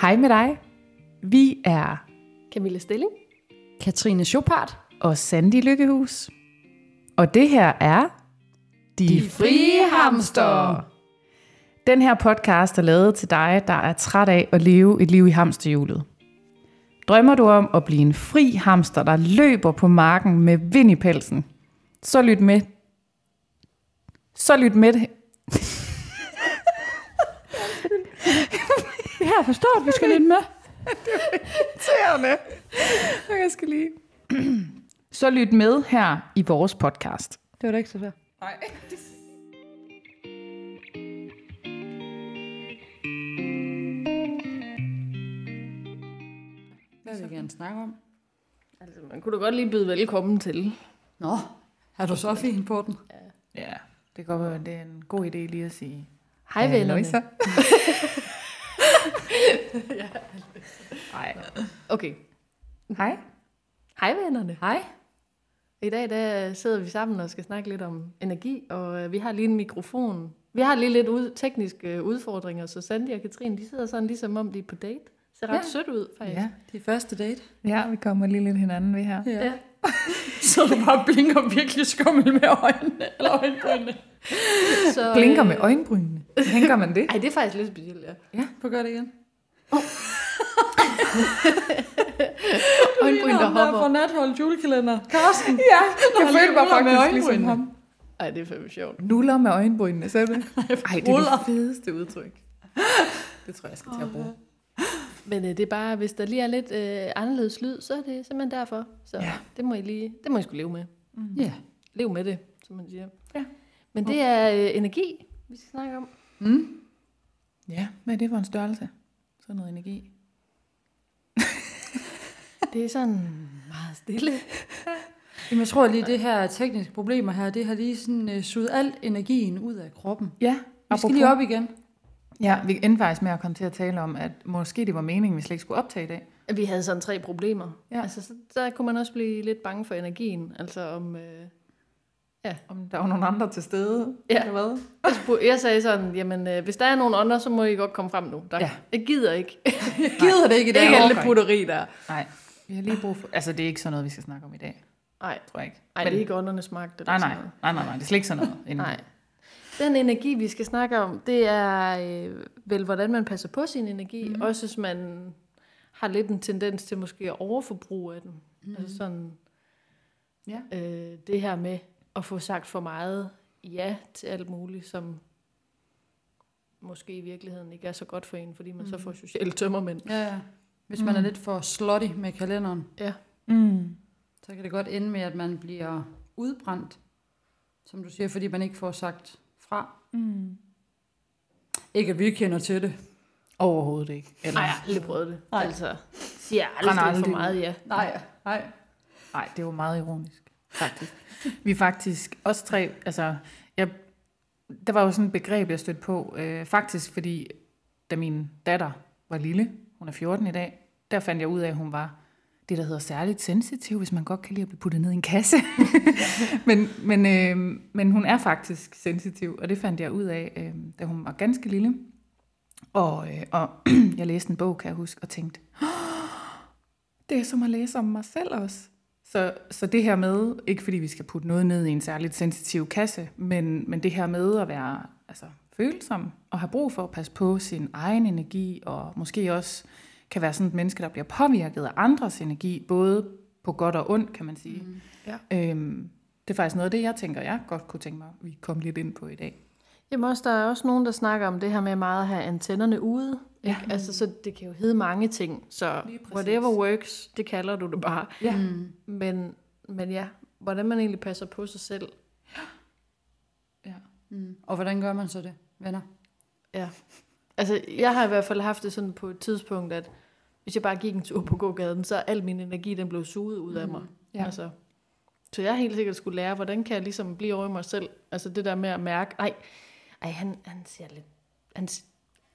Hej med dig. Vi er Camilla Stilling. Katrine Chopard. og Sandy Lykkehus. Og det her er De, De Frie Hamster. Den her podcast er lavet til dig, der er træt af at leve et liv i hamsterhjulet. Drømmer du om at blive en fri hamster, der løber på marken med vind i pelsen? Så lyt med. Så lyt med. Her forstår at vi skal lidt med. irriterende. Jeg skal lige. Så lyt med her i vores podcast. Det var da ikke så svært. Nej. Hvad vil vi gerne snakke om? Altså, man kunne da godt lige byde velkommen til. Nå, er du så fin på den? Ja, det kan godt være, det er en god idé lige at sige. Hej vennerne. Nej. Okay. Hej. Hej vennerne. Hej. I dag der sidder vi sammen og skal snakke lidt om energi, og øh, vi har lige en mikrofon. Vi har lige lidt ud, tekniske udfordringer, så Sandy og Katrine, de sidder sådan ligesom om de er på date. Ser ret Ja. ja. sødt ud, faktisk. Ja. Det er første date. ja, vi kommer lige lidt hinanden ved her. Ja. så du bare blinker virkelig skummel med øjnene. Eller øjenbrynene. Så, Blinker øh, med øjenbrynene. Tænker man det? Ej, det er faktisk lidt specielt, ja. Ja, prøv at gøre det igen. Øjenbryn, der hopper. fra natholdet julekalender. Karsten. Ja, jeg følte mig faktisk ligesom ham. Ej, det er fandme sjovt. Nuller med øjenbrynene, så det? Ej, det er det fedeste udtryk. Det tror jeg, jeg skal til at bruge. Men øh, det er bare, hvis der lige er lidt øh, anderledes lyd, så er det simpelthen derfor. Så Ja. det må I lige, det må I skulle leve med. Ja. Lev med det, som man siger. Men det er øh, energi, vi skal snakke om. Mm. Ja, hvad er det for en størrelse? Sådan noget energi. Det er sådan meget stille. Jamen, jeg tror lige, det her tekniske problemer her, det har lige sådan uh, suget al energien ud af kroppen. Ja, Vi skal lige op igen. Ja, vi endte faktisk med at komme til at tale om, at måske det var meningen, vi slet ikke skulle optage i dag. Vi havde sådan tre problemer. Ja. Ja. Altså, så, der kunne man også blive lidt bange for energien. Altså om... Øh, Om der var nogle andre til stede, Ja. eller hvad? jeg, spurgte, jeg sagde sådan, jamen øh, hvis der er nogen andre, så må I godt komme frem nu. Der, Ja. Jeg gider ikke. Jeg gider det ikke i dag. ikke alle putteri der. Nej, vi har lige brug for... Altså, det er ikke sådan noget, vi skal snakke om i dag, Nej, tror jeg ikke. Ej, Men- det er ikke åndernes magt. Eller Nej, nej, nej, nej, nej, det er slet ikke sådan noget. Nej. Den energi, vi skal snakke om, det er øh, vel, hvordan man passer på sin energi. Mm. Også hvis man har lidt en tendens til måske at overforbruge af den. Mm. Altså sådan, Ja. øh, det her med at få sagt for meget ja til alt muligt, som måske i virkeligheden ikke er så godt for en, fordi man mm. så får sociale tømmermænd. Ja, ja. Hvis man er lidt for slutty med kalenderen, Ja. Mm. så kan det godt ende med, at man bliver udbrændt, som du siger, fordi man ikke får sagt fra. Mm. Ikke at vi kender til det. Overhovedet ikke. Eller, Nej, jeg har aldrig prøvet det. Nej. Altså, siger Brænder aldrig, aldrig for meget ja. Nej, nej. Nej, det var meget ironisk, faktisk. Vi faktisk også tre, altså, jeg, der var jo sådan et begreb, jeg stødte på, øh, faktisk fordi, da min datter var lille, hun er 14 i dag, der fandt jeg ud af, at hun var det, der hedder særligt sensitiv, hvis man godt kan lide at blive puttet ned i en kasse. men, men, øh, men hun er faktisk sensitiv, og det fandt jeg ud af, øh, da hun var ganske lille. Og, øh, og jeg læste en bog, kan jeg huske, og tænkte, det er som at læse om mig selv også. Så, så det her med, ikke fordi vi skal putte noget ned i en særligt sensitiv kasse, men, men det her med at være altså, følsom og have brug for at passe på sin egen energi, og måske også kan være sådan et menneske, der bliver påvirket af andres energi, både på godt og ondt, kan man sige. Mm. Ja. Øhm, det er faktisk noget af det, jeg tænker, jeg godt kunne tænke mig, at vi kom lidt ind på i dag. Jamen også, der er også nogen, der snakker om det her med meget at have antennerne ude. Ja. Altså, så det kan jo hedde mange ting. Så whatever works, det kalder du det bare. Ja. Mm. Men, men ja, hvordan man egentlig passer på sig selv. Ja. Mm. Og hvordan gør man så det, venner? Ja. Altså, jeg har i hvert fald haft det sådan på et tidspunkt, at hvis jeg bare gik en tur på gågaden, så er al min energi, den blev suget ud af mig. Ja. Altså, så jeg helt sikkert skulle lære, hvordan kan jeg ligesom blive over i mig selv. Altså det der med at mærke, ej, ej han, han ser lidt, han,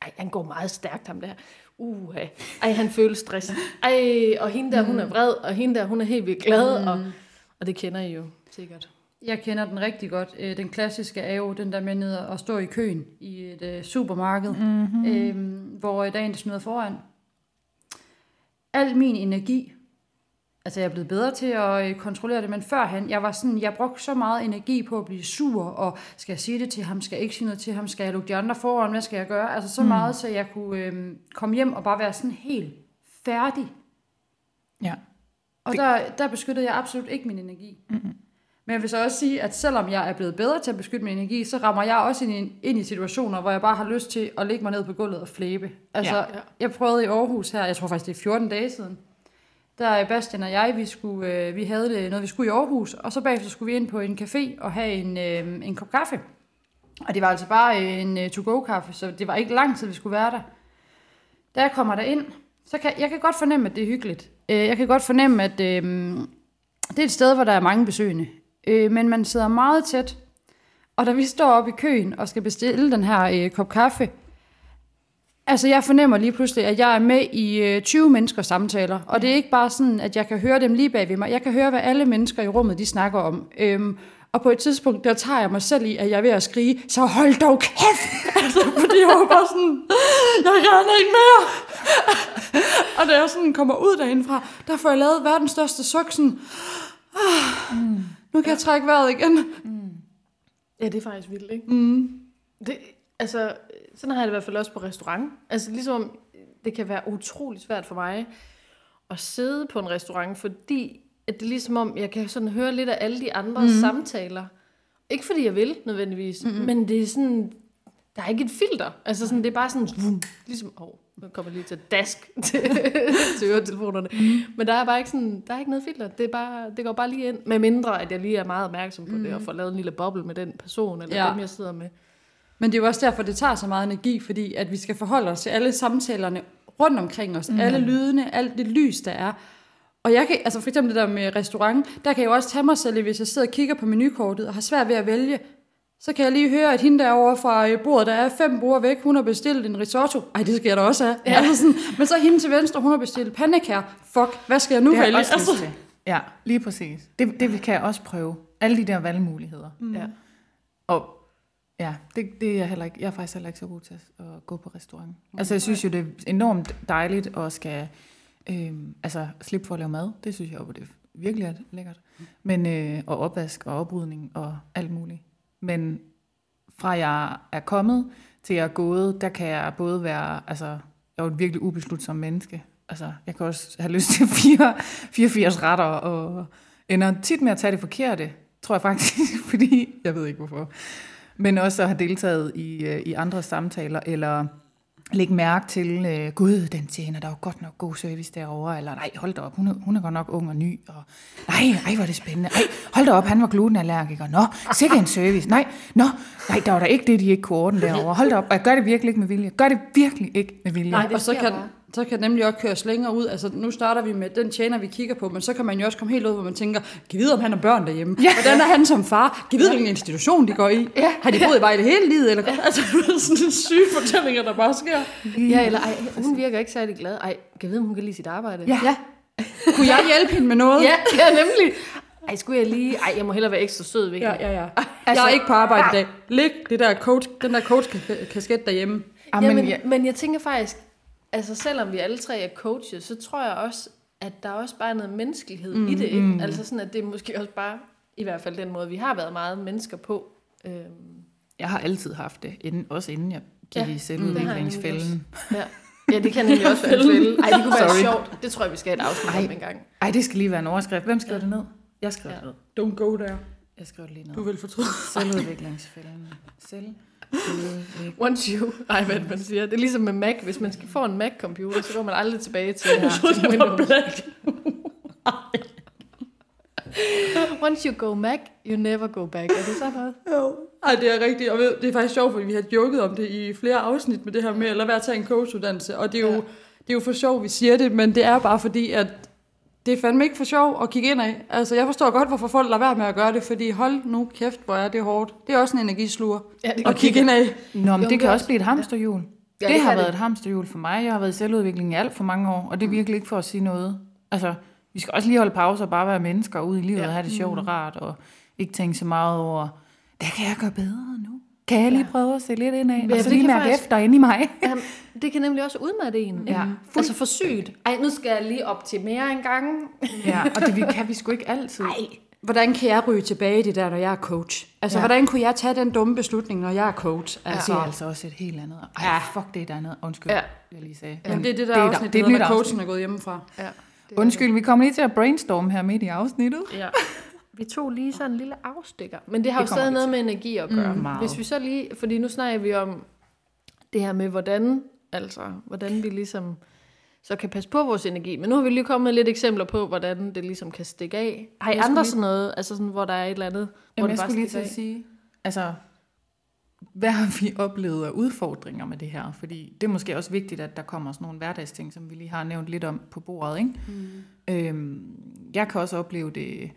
ej, han går meget stærkt ham der. Uh, ej, han føler stresset. Ej, og hende der, hun er vred, og hende der, hun er helt vildt glad. Mm. Og, og det kender I jo sikkert. Jeg kender den rigtig godt. Øh, Den klassiske er jo den der med ned og stå i køen i et øh, supermarked, mm-hmm. øhm, hvor der en, der snyder foran. Al min energi, altså jeg er blevet bedre til at øh, kontrollere det, men førhen, jeg var sådan, jeg brugte så meget energi på at blive sur, og skal jeg sige det til ham, skal jeg ikke sige noget til ham, skal jeg lukke de andre foran, hvad skal jeg gøre? Altså så mm. meget, så jeg kunne øh, komme hjem og bare være sådan helt færdig. Ja. Og Det- der, der beskyttede jeg absolut ikke min energi. Mm-hmm. Men jeg vil så også sige, at selvom jeg er blevet bedre til at beskytte min energi, så rammer jeg også ind i, ind i situationer, hvor jeg bare har lyst til at lægge mig ned på gulvet og flæbe. Altså, Ja. ja. jeg prøvede i Aarhus her, jeg tror faktisk det er 14 dage siden, der er Bastian og jeg, vi, skulle, øh, vi havde det, noget, vi skulle i Aarhus, og så bagefter skulle vi ind på en café og have en, øh, en kop kaffe. Og det var altså bare en øh, to-go-kaffe, så det var ikke lang tid, vi skulle være der. Da jeg kommer derind, så kan jeg kan godt fornemme, at det er hyggeligt. Øh, Jeg kan godt fornemme, at øh, det er et sted, hvor der er mange besøgende. Øh, men man sidder meget tæt. Og da vi står oppe i køen og skal bestille den her øh, kop kaffe, altså jeg fornemmer lige pludselig, at jeg er med i øh, 20 menneskers samtaler. Og det er ikke bare sådan, at jeg kan høre dem lige bag ved mig. Jeg kan høre, hvad alle mennesker i rummet, de snakker om. Øhm, og på et tidspunkt, der tager jeg mig selv i, at jeg er ved at skrige, så hold dog kæft! altså, fordi jeg var bare sådan, jeg kan ikke mere! og da jeg sådan kommer ud derindefra, der får jeg lavet verdens største suk, sådan, ah, nu kan jeg trække vejret igen. Ja, det er faktisk vildt, ikke? Mm. Det, altså, sådan har jeg det i hvert fald også på restaurant. Altså, ligesom det kan være utrolig svært for mig at sidde på en restaurant, fordi at det er ligesom om, jeg kan sådan høre lidt af alle de andre mm. samtaler. Ikke fordi jeg vil, nødvendigvis, mm. men det er sådan, der er ikke et filter. Altså sådan, det er bare sådan, vum, ligesom, åh, oh, nu kommer lige til at dask til, til øretelefonerne. Mm. Men der er bare ikke sådan, der er ikke noget filter. Det, er bare, det går bare lige ind. Med mindre, at jeg lige er meget opmærksom på mm. det, og får lavet en lille boble med den person, eller ja. dem, jeg sidder med. Men det er jo også derfor, det tager så meget energi, fordi at vi skal forholde os til alle samtalerne rundt omkring os, mm. alle lydene, alt det lys, der er. Og jeg kan, altså for eksempel det der med restaurant, der kan jeg jo også tage mig selv, hvis jeg sidder og kigger på menukortet og har svært ved at vælge, så kan jeg lige høre, at hende derovre fra øh, bordet, der er fem bord væk, hun har bestilt en risotto. Ej, det skal jeg da også have. Ja. Altså sådan, men så hende til venstre, hun har bestilt pandekær. Fuck, hvad skal jeg nu Det vælge? jeg til. Ja, lige præcis. Det, det kan jeg også prøve. Alle de der valgmuligheder. Mm. Ja. Og ja, det, det er jeg heller ikke. Jeg er faktisk heller ikke så god til at gå på restaurant. Altså, jeg synes jo, det er enormt dejligt at skal øhm, altså, slippe for at lave mad. Det synes jeg jo, det virkelig er lækkert. Men, øh, og opvask og oprydning og alt muligt. Men fra jeg er kommet til jeg er gået, der kan jeg både være, altså, jeg er jo et virkelig ubeslutsom menneske. Altså, jeg kan også have lyst til fire, 84 retter, og ender tit med at tage det forkerte, tror jeg faktisk, fordi, jeg ved ikke hvorfor. Men også at have deltaget i, øh, i andre samtaler, eller lægge mærke til, øh, gud, den tjener, der er jo godt nok god service derovre, eller nej, hold da op, hun er, hun er godt nok ung og ny, og nej, ej, hvor er det spændende, ej, hold da op, han var glutenallergiker, nå, sikkert en service, nej, nå, nej, der var da ikke det, de ikke kunne ordne derovre, hold da op, og jeg gør det virkelig ikke med vilje, gør det virkelig ikke med vilje. Nej, det og så kan, bare. Så kan det nemlig også køres længere ud. Altså, nu starter vi med den tjener, vi kigger på, men så kan man jo også komme helt ud, hvor man tænker, kan vide, om han har børn derhjemme? Ja. Hvordan er han som far? Kan vide, hvilken institution de går i? Ja. Har de boet i Vejle hele livet? Eller? Altså, sådan nogle syge fortællinger, der bare sker. Ja, eller ej, hun virker ikke særlig glad. Ej, kan jeg vide, om hun kan lide sit arbejde? Ja. ja. Kunne jeg hjælpe hende med noget? ja, ja nemlig. Ej, skulle jeg lige... Ej, jeg må hellere være ekstra sød ved Ja, ja, ja. Altså, jeg er ikke på arbejde i dag. Læg det der coach, den der coach-kasket derhjemme. Ah, ja, men men, ja, men jeg tænker faktisk, altså selvom vi alle tre er coaches, så tror jeg også, at der er også bare noget menneskelighed mm, i det. Ikke? Altså sådan, at det er måske også bare, i hvert fald den måde, vi har været meget mennesker på. Øhm, jeg har altid haft det, inden, også inden jeg gik Ja, i det selvudviklingsfælden. ja. ja, det kan nemlig også være en fælde. Ej, det kunne være Sorry. sjovt. Det tror jeg, vi skal have et afsnit om Ej. en gang. Ej, det skal lige være en overskrift. Hvem skriver det ned? Jeg skriver Ja. det ned. Don't go there. Jeg skriver det lige ned. Du vil fortryde. Selvudviklingsfælden. Selvudvikling. Once you... Ej, hvad det, man siger. Det er ligesom med Mac. Hvis man skal få en Mac-computer, så går man aldrig tilbage til, ja, til Windows. Once you go Mac, you never go back. Er det sådan noget? Jo. Ej, det er rigtigt. Og ved, det er faktisk sjovt, fordi vi har joket om det i flere afsnit med det her med at lade være at tage en coachuddannelse. Og det er, jo, Ja. det er jo for sjov, vi siger det, men det er bare fordi, at det er fandme ikke for sjov at kigge ind af. Altså, jeg forstår godt, hvorfor folk lader være med at gøre det, fordi hold nu kæft, hvor er det hårdt. Det er også en energisluger Ja, det at kigge ind af. Nå, men Jo, det kan det også blive et hamsterhjul. Ja, det det har kan været det. et hamsterhjul for mig. Jeg har været i selvudvikling i alt for mange år, og det er virkelig ikke for at sige noget. Altså, vi skal også lige holde pause og bare være mennesker ude i livet Ja. og have det sjovt og rart, og ikke tænke så meget over, det kan jeg gøre bedre nu. Kan jeg lige prøve at se lidt ind af, Ja, og så det lige mærke faktisk- efter inde i mig. Jamen, det kan nemlig også udmatte en. Ja. Altså for sygt. Ej, nu skal jeg lige optimere en gang. Ja, og det vi- kan vi sgu ikke altid. Ej. Hvordan kan jeg ryge tilbage i det der, når jeg er coach? Altså, Ja. hvordan kunne jeg tage den dumme beslutning, når jeg er coach? Altså, Altså, det er altså også et helt andet. Ej, Ja. fuck, det er et andet. Undskyld, Ja. jeg lige sagde. Jamen, det er det der det er afsnit, det er et når nyt coachen er gået hjemmefra. Ja, det Undskyld, vi kommer lige til at brainstorme her midt i afsnittet. Ja. Vi tog lige sådan en lille afstikker. Men det har Det jo stadig noget med energi at gøre. Mm, meget. Hvis vi så lige, fordi nu snakker vi om det her med, hvordan, altså, hvordan vi ligesom så kan passe på vores energi. Men nu har vi lige kommet med lidt eksempler på, hvordan det ligesom kan stikke af. Har I andre lige- sådan noget, altså sådan, hvor der er et eller andet, hvor Jamen, det jeg bare skulle lige til at sige, altså, hvad har vi oplevet af udfordringer med det her? Fordi det er måske også vigtigt, at der kommer sådan nogle hverdagsting, som vi lige har nævnt lidt om på bordet. Ikke? Mm. Øhm, jeg kan også opleve det...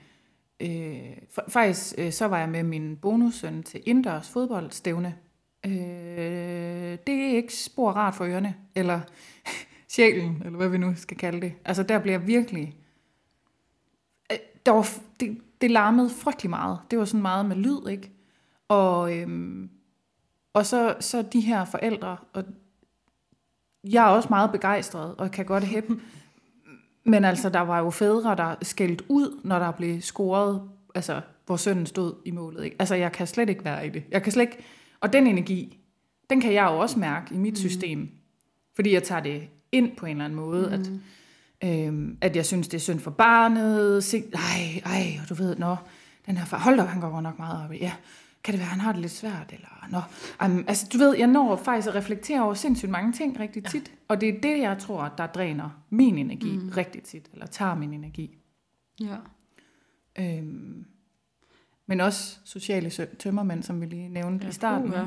Øh, fa- faktisk øh, så var jeg med min bonussøn til indendørs fodboldstævne. Øh, det er ikke spor rart for ørerne, eller sjælen, eller hvad vi nu skal kalde det. Altså der bliver virkelig... Øh, der var, det, det larmede frygtelig meget. Det var sådan meget med lyd, ikke? Og, øhm, og så, så de her forældre, og jeg er også meget begejstret, og kan godt hæppe. Men altså, der var jo fædre, der skældt ud, når der blev scoret, altså, hvor sønnen stod i målet. Ikke? Altså, jeg kan slet ikke være i det. Jeg kan slet ikke, og den energi, den kan jeg jo også mærke i mit mm. system. Fordi jeg tager det ind på en eller anden måde, mm. at, øhm, at jeg synes, det er synd for barnet. Se, ej, ej, og du ved, nå, den her far, hold da, han går godt nok meget op i, ja, kan det være, han har det lidt svært, eller nå. Um, altså, du ved, jeg når faktisk at reflektere over sindssygt mange ting rigtig tit, ja. og det er det, jeg tror, der dræner min energi mm. rigtig tit, eller tager min energi. Ja. Øhm, men også sociale tømmermænd, som vi lige nævnte ja. i starten. Uh, ja.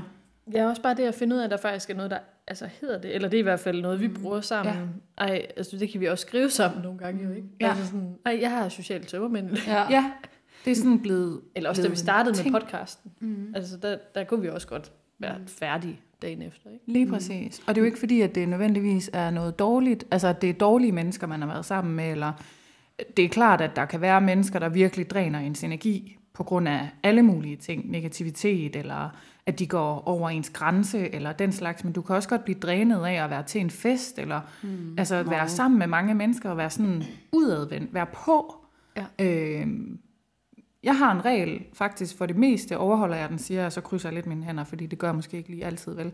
Ja, også bare det at finde ud af, at der faktisk er noget, der altså hedder det, eller det er i hvert fald noget, vi bruger sammen. Ja. Ej, altså det kan vi også skrive sammen nogle gange jo, ikke? Ja. Altså sådan, ej, jeg har sociale tømmermænd. Ja. Ja, det er sådan blevet... Eller også da vi blevet startede ting. med podcasten. Mm. Altså der, der kunne vi også godt være færdige dagen efter, ikke? Lige præcis. Og det er jo ikke fordi, at det nødvendigvis er noget dårligt, altså at det er dårlige mennesker, man har været sammen med, eller det er klart, at der kan være mennesker, der virkelig dræner ens energi på grund af alle mulige ting, negativitet, eller at de går over ens grænse, eller den slags, men du kan også godt blive drænet af at være til en fest, eller mm, altså at være sammen med mange mennesker, og være sådan udadvendt, være på. Ja. Øhm, jeg har en regel, faktisk for det meste overholder jeg den, siger jeg, og så krydser jeg lidt mine hænder, fordi det gør jeg måske ikke lige altid vel.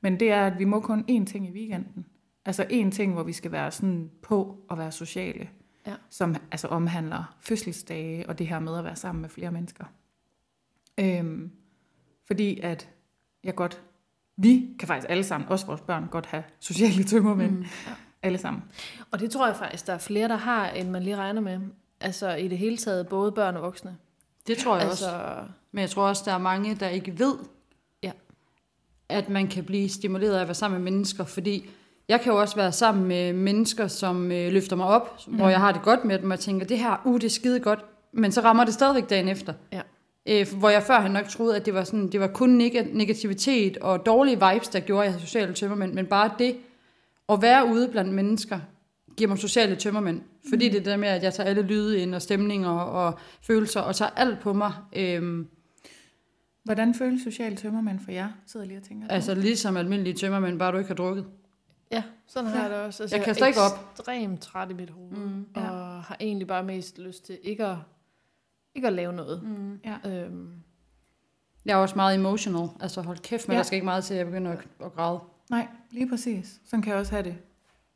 Men det er, at vi må kun én ting i weekenden. Altså én ting, hvor vi skal være sådan på og være sociale. Ja. Som altså omhandler fødselsdage og det her med at være sammen med flere mennesker. Øhm, fordi at jeg godt, vi kan faktisk alle sammen, også vores børn, godt have sociale tømmermænd. Mm. Ja. Alle sammen. Og det tror jeg faktisk, der er flere, der har, end man lige regner med. Altså i det hele taget, både børn og voksne. Det tror jeg altså... Også. Men jeg tror også, der er mange, der ikke ved, Ja. at man kan blive stimuleret af at være sammen med mennesker, fordi jeg kan jo også være sammen med mennesker, som øh, løfter mig op, mm. hvor jeg har det godt med dem, og tænker, det her, uh, det er skide godt, men så rammer det stadigvæk dagen efter. Ja. Øh, hvor jeg før nok troede, at det var, sådan, det var kun neg- negativitet og dårlige vibes, der gjorde, at jeg havde sociale tømmermænd, men bare det at være ude blandt mennesker, giver mig sociale tømmermænd. Fordi det er det med, at jeg tager alle lyde ind, og stemninger og følelser, og tager alt på mig. Øhm, Hvordan føles sociale tømmermænd for jer? Sidder lige og tænker. på. altså ligesom almindelige tømmermænd, bare du ikke har drukket. ja, sådan har jeg det også. Altså, Jeg er kaster ikke op. ekstremt træt i mit hoved. Mm, ja. Og har egentlig bare mest lyst til ikke at, ikke at lave noget. Mm. Ja. Øhm, Jeg er også meget emotional. Altså hold kæft, men ja. der skal ikke meget til, at jeg begynder at, at græde. Nej, lige præcis. Sådan kan jeg også have det.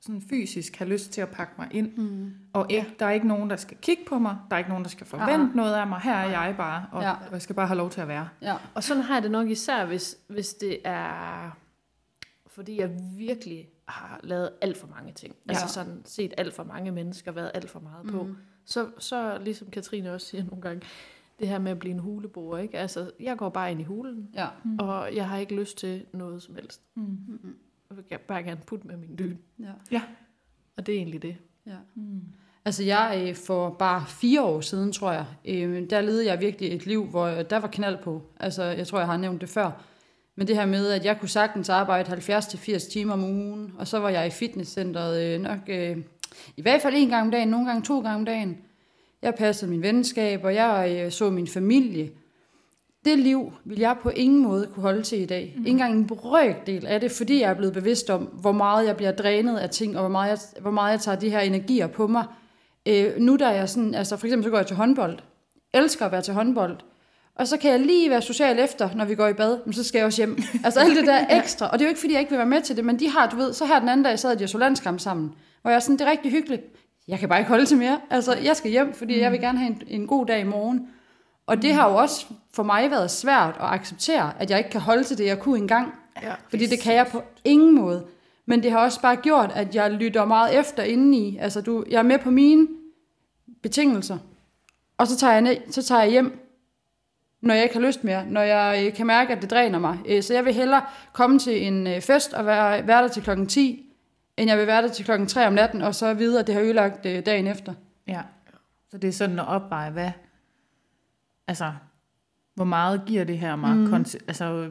Sådan fysisk have lyst til at pakke mig ind. Mm. Og ikke, der er ikke nogen, der skal kigge på mig. Der er ikke nogen, der skal forvente noget af mig. Her er jeg bare, og Ja. jeg skal bare have lov til at være. Ja. Og sådan har jeg det nok især, hvis, hvis det er, fordi jeg virkelig har lavet alt for mange ting. Ja. Altså sådan set alt for mange mennesker, været alt for meget på. Mm. Så, så ligesom Katrine også siger nogle gange, det her med at blive en huleboer, ikke? Altså, jeg går bare ind i hulen, Ja. mm. og jeg har ikke lyst til noget som helst. Mm. Jeg vil bare gerne putte med min dyn. ja. Og det er egentlig det. ja. Mm. Altså jeg øh, for bare fire år siden, tror jeg, øh, der levede jeg virkelig et liv, hvor der var knald på. Altså jeg tror, jeg har nævnt det før. Men det her med, at jeg kunne sagtens arbejde 70-80 timer om ugen, og så var jeg i fitnesscenteret øh, nok øh, i hvert fald en gang om dagen, nogle gange to gange om dagen. Jeg passede min venskab, og jeg øh, så min familie. Det liv vil jeg på ingen måde kunne holde til i dag. Mm. Ikke engang en brøkdel af det, fordi jeg er blevet bevidst om, hvor meget jeg bliver drænet af ting, og hvor meget jeg, hvor meget jeg tager de her energier på mig. Øh, nu der er jeg sådan, altså for eksempel så går jeg til håndbold. Elsker at være til håndbold. Og så kan jeg lige være social efter, når vi går i bad, men så skal jeg også hjem. Altså alt det der ekstra. Og det er jo ikke, fordi jeg ikke vil være med til det, men de har, du ved, så her den anden dag sad de og så landskamp sammen. Hvor jeg er sådan, det er rigtig hyggeligt. Jeg kan bare ikke holde til mere. Altså, jeg skal hjem, fordi jeg vil gerne have en, en god dag i morgen. Og det har jo også for mig været svært at acceptere, at jeg ikke kan holde til det, jeg kunne engang. Ja. Fordi det kan jeg på ingen måde. Men det har også bare gjort, at jeg lytter meget efter indeni. Altså, du, jeg er med på mine betingelser. Og så tager jeg, ned, så tager jeg hjem, når jeg ikke har lyst mere. Når jeg øh, kan mærke, at det dræner mig. Øh, Så jeg vil hellere komme til en øh, fest og være, være der til klokken 10, end jeg vil være der til klokken 3 om natten, og så videre, at det har ødelagt dagen efter. Ja. Så det er sådan at opveje, hvad, altså, hvor meget giver det her mig, mm. konse, altså,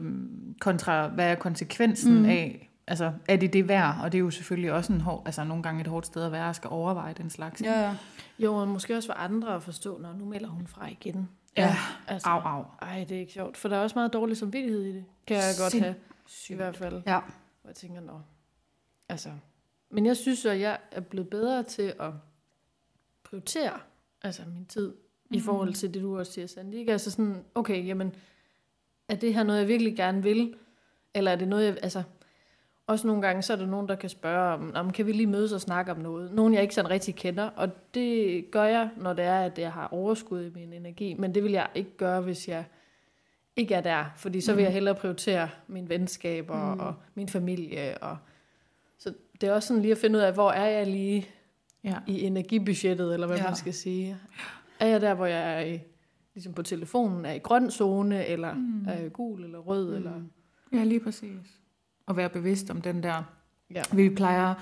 kontra, hvad er konsekvensen mm. af, altså, er det det værd? Og det er jo selvfølgelig også en hård, altså, nogle gange et hårdt sted at være, at skal overveje den slags. Ja, ja. Jo, og måske også for andre at forstå, når nu melder hun fra igen. ja. Altså, Au, au. Ej, det er ikke sjovt, for der er også meget dårlig samvittighed i det. Kan jeg godt have, i hvert fald. ja. Hvor jeg tænker, nå, altså. Men jeg synes, at jeg er blevet bedre til at prioritere altså min tid. I forhold til det, du også siger, Sandy. Ikke? Altså sådan, okay, jamen, er det her noget, jeg virkelig gerne vil? Eller er det noget, jeg, altså, også nogle gange, så er der nogen, der kan spørge om, om kan vi lige mødes og snakke om noget? Nogen, jeg ikke sådan rigtig kender, og det gør jeg, når det er, at jeg har overskud i min energi, men det vil jeg ikke gøre, hvis jeg ikke er der, fordi så vil jeg hellere prioritere mine venskaber mm. og min familie. Og, så det er også sådan lige at finde ud af, hvor er jeg lige Ja. i energibudgettet, eller hvad Ja. ja. man skal sige. Er jeg der, hvor jeg er i, ligesom på telefonen, er i grøn zone, eller mm. er jeg gul eller rød? Mm. Eller, Ja, lige præcis. Og være bevidst om den der, ja. vi plejer,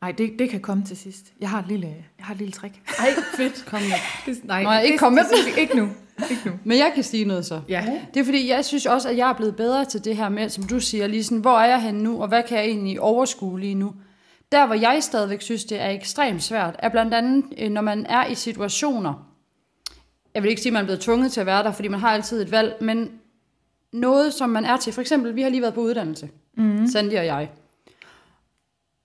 nej, det, det kan komme til sidst. Jeg har et lille, jeg har et lille trick. Ej, fedt. Kom med. Det, nej, jeg ikke det- komme med det- Ikke nu. Ikke nu. Men jeg kan sige noget så. Ja. Det er fordi, jeg synes også, at jeg er blevet bedre til det her med, som du siger, lige sådan, hvor er jeg henne nu, og hvad kan jeg egentlig overskue lige nu? Der, hvor jeg stadigvæk synes, det er ekstremt svært, er blandt andet, øh, når man er i situationer. Jeg vil ikke sige, at man er blevet tvunget til at være der, fordi man har altid et valg, men noget, som man er til. For eksempel, vi har lige været på uddannelse, mm. Sandy og jeg.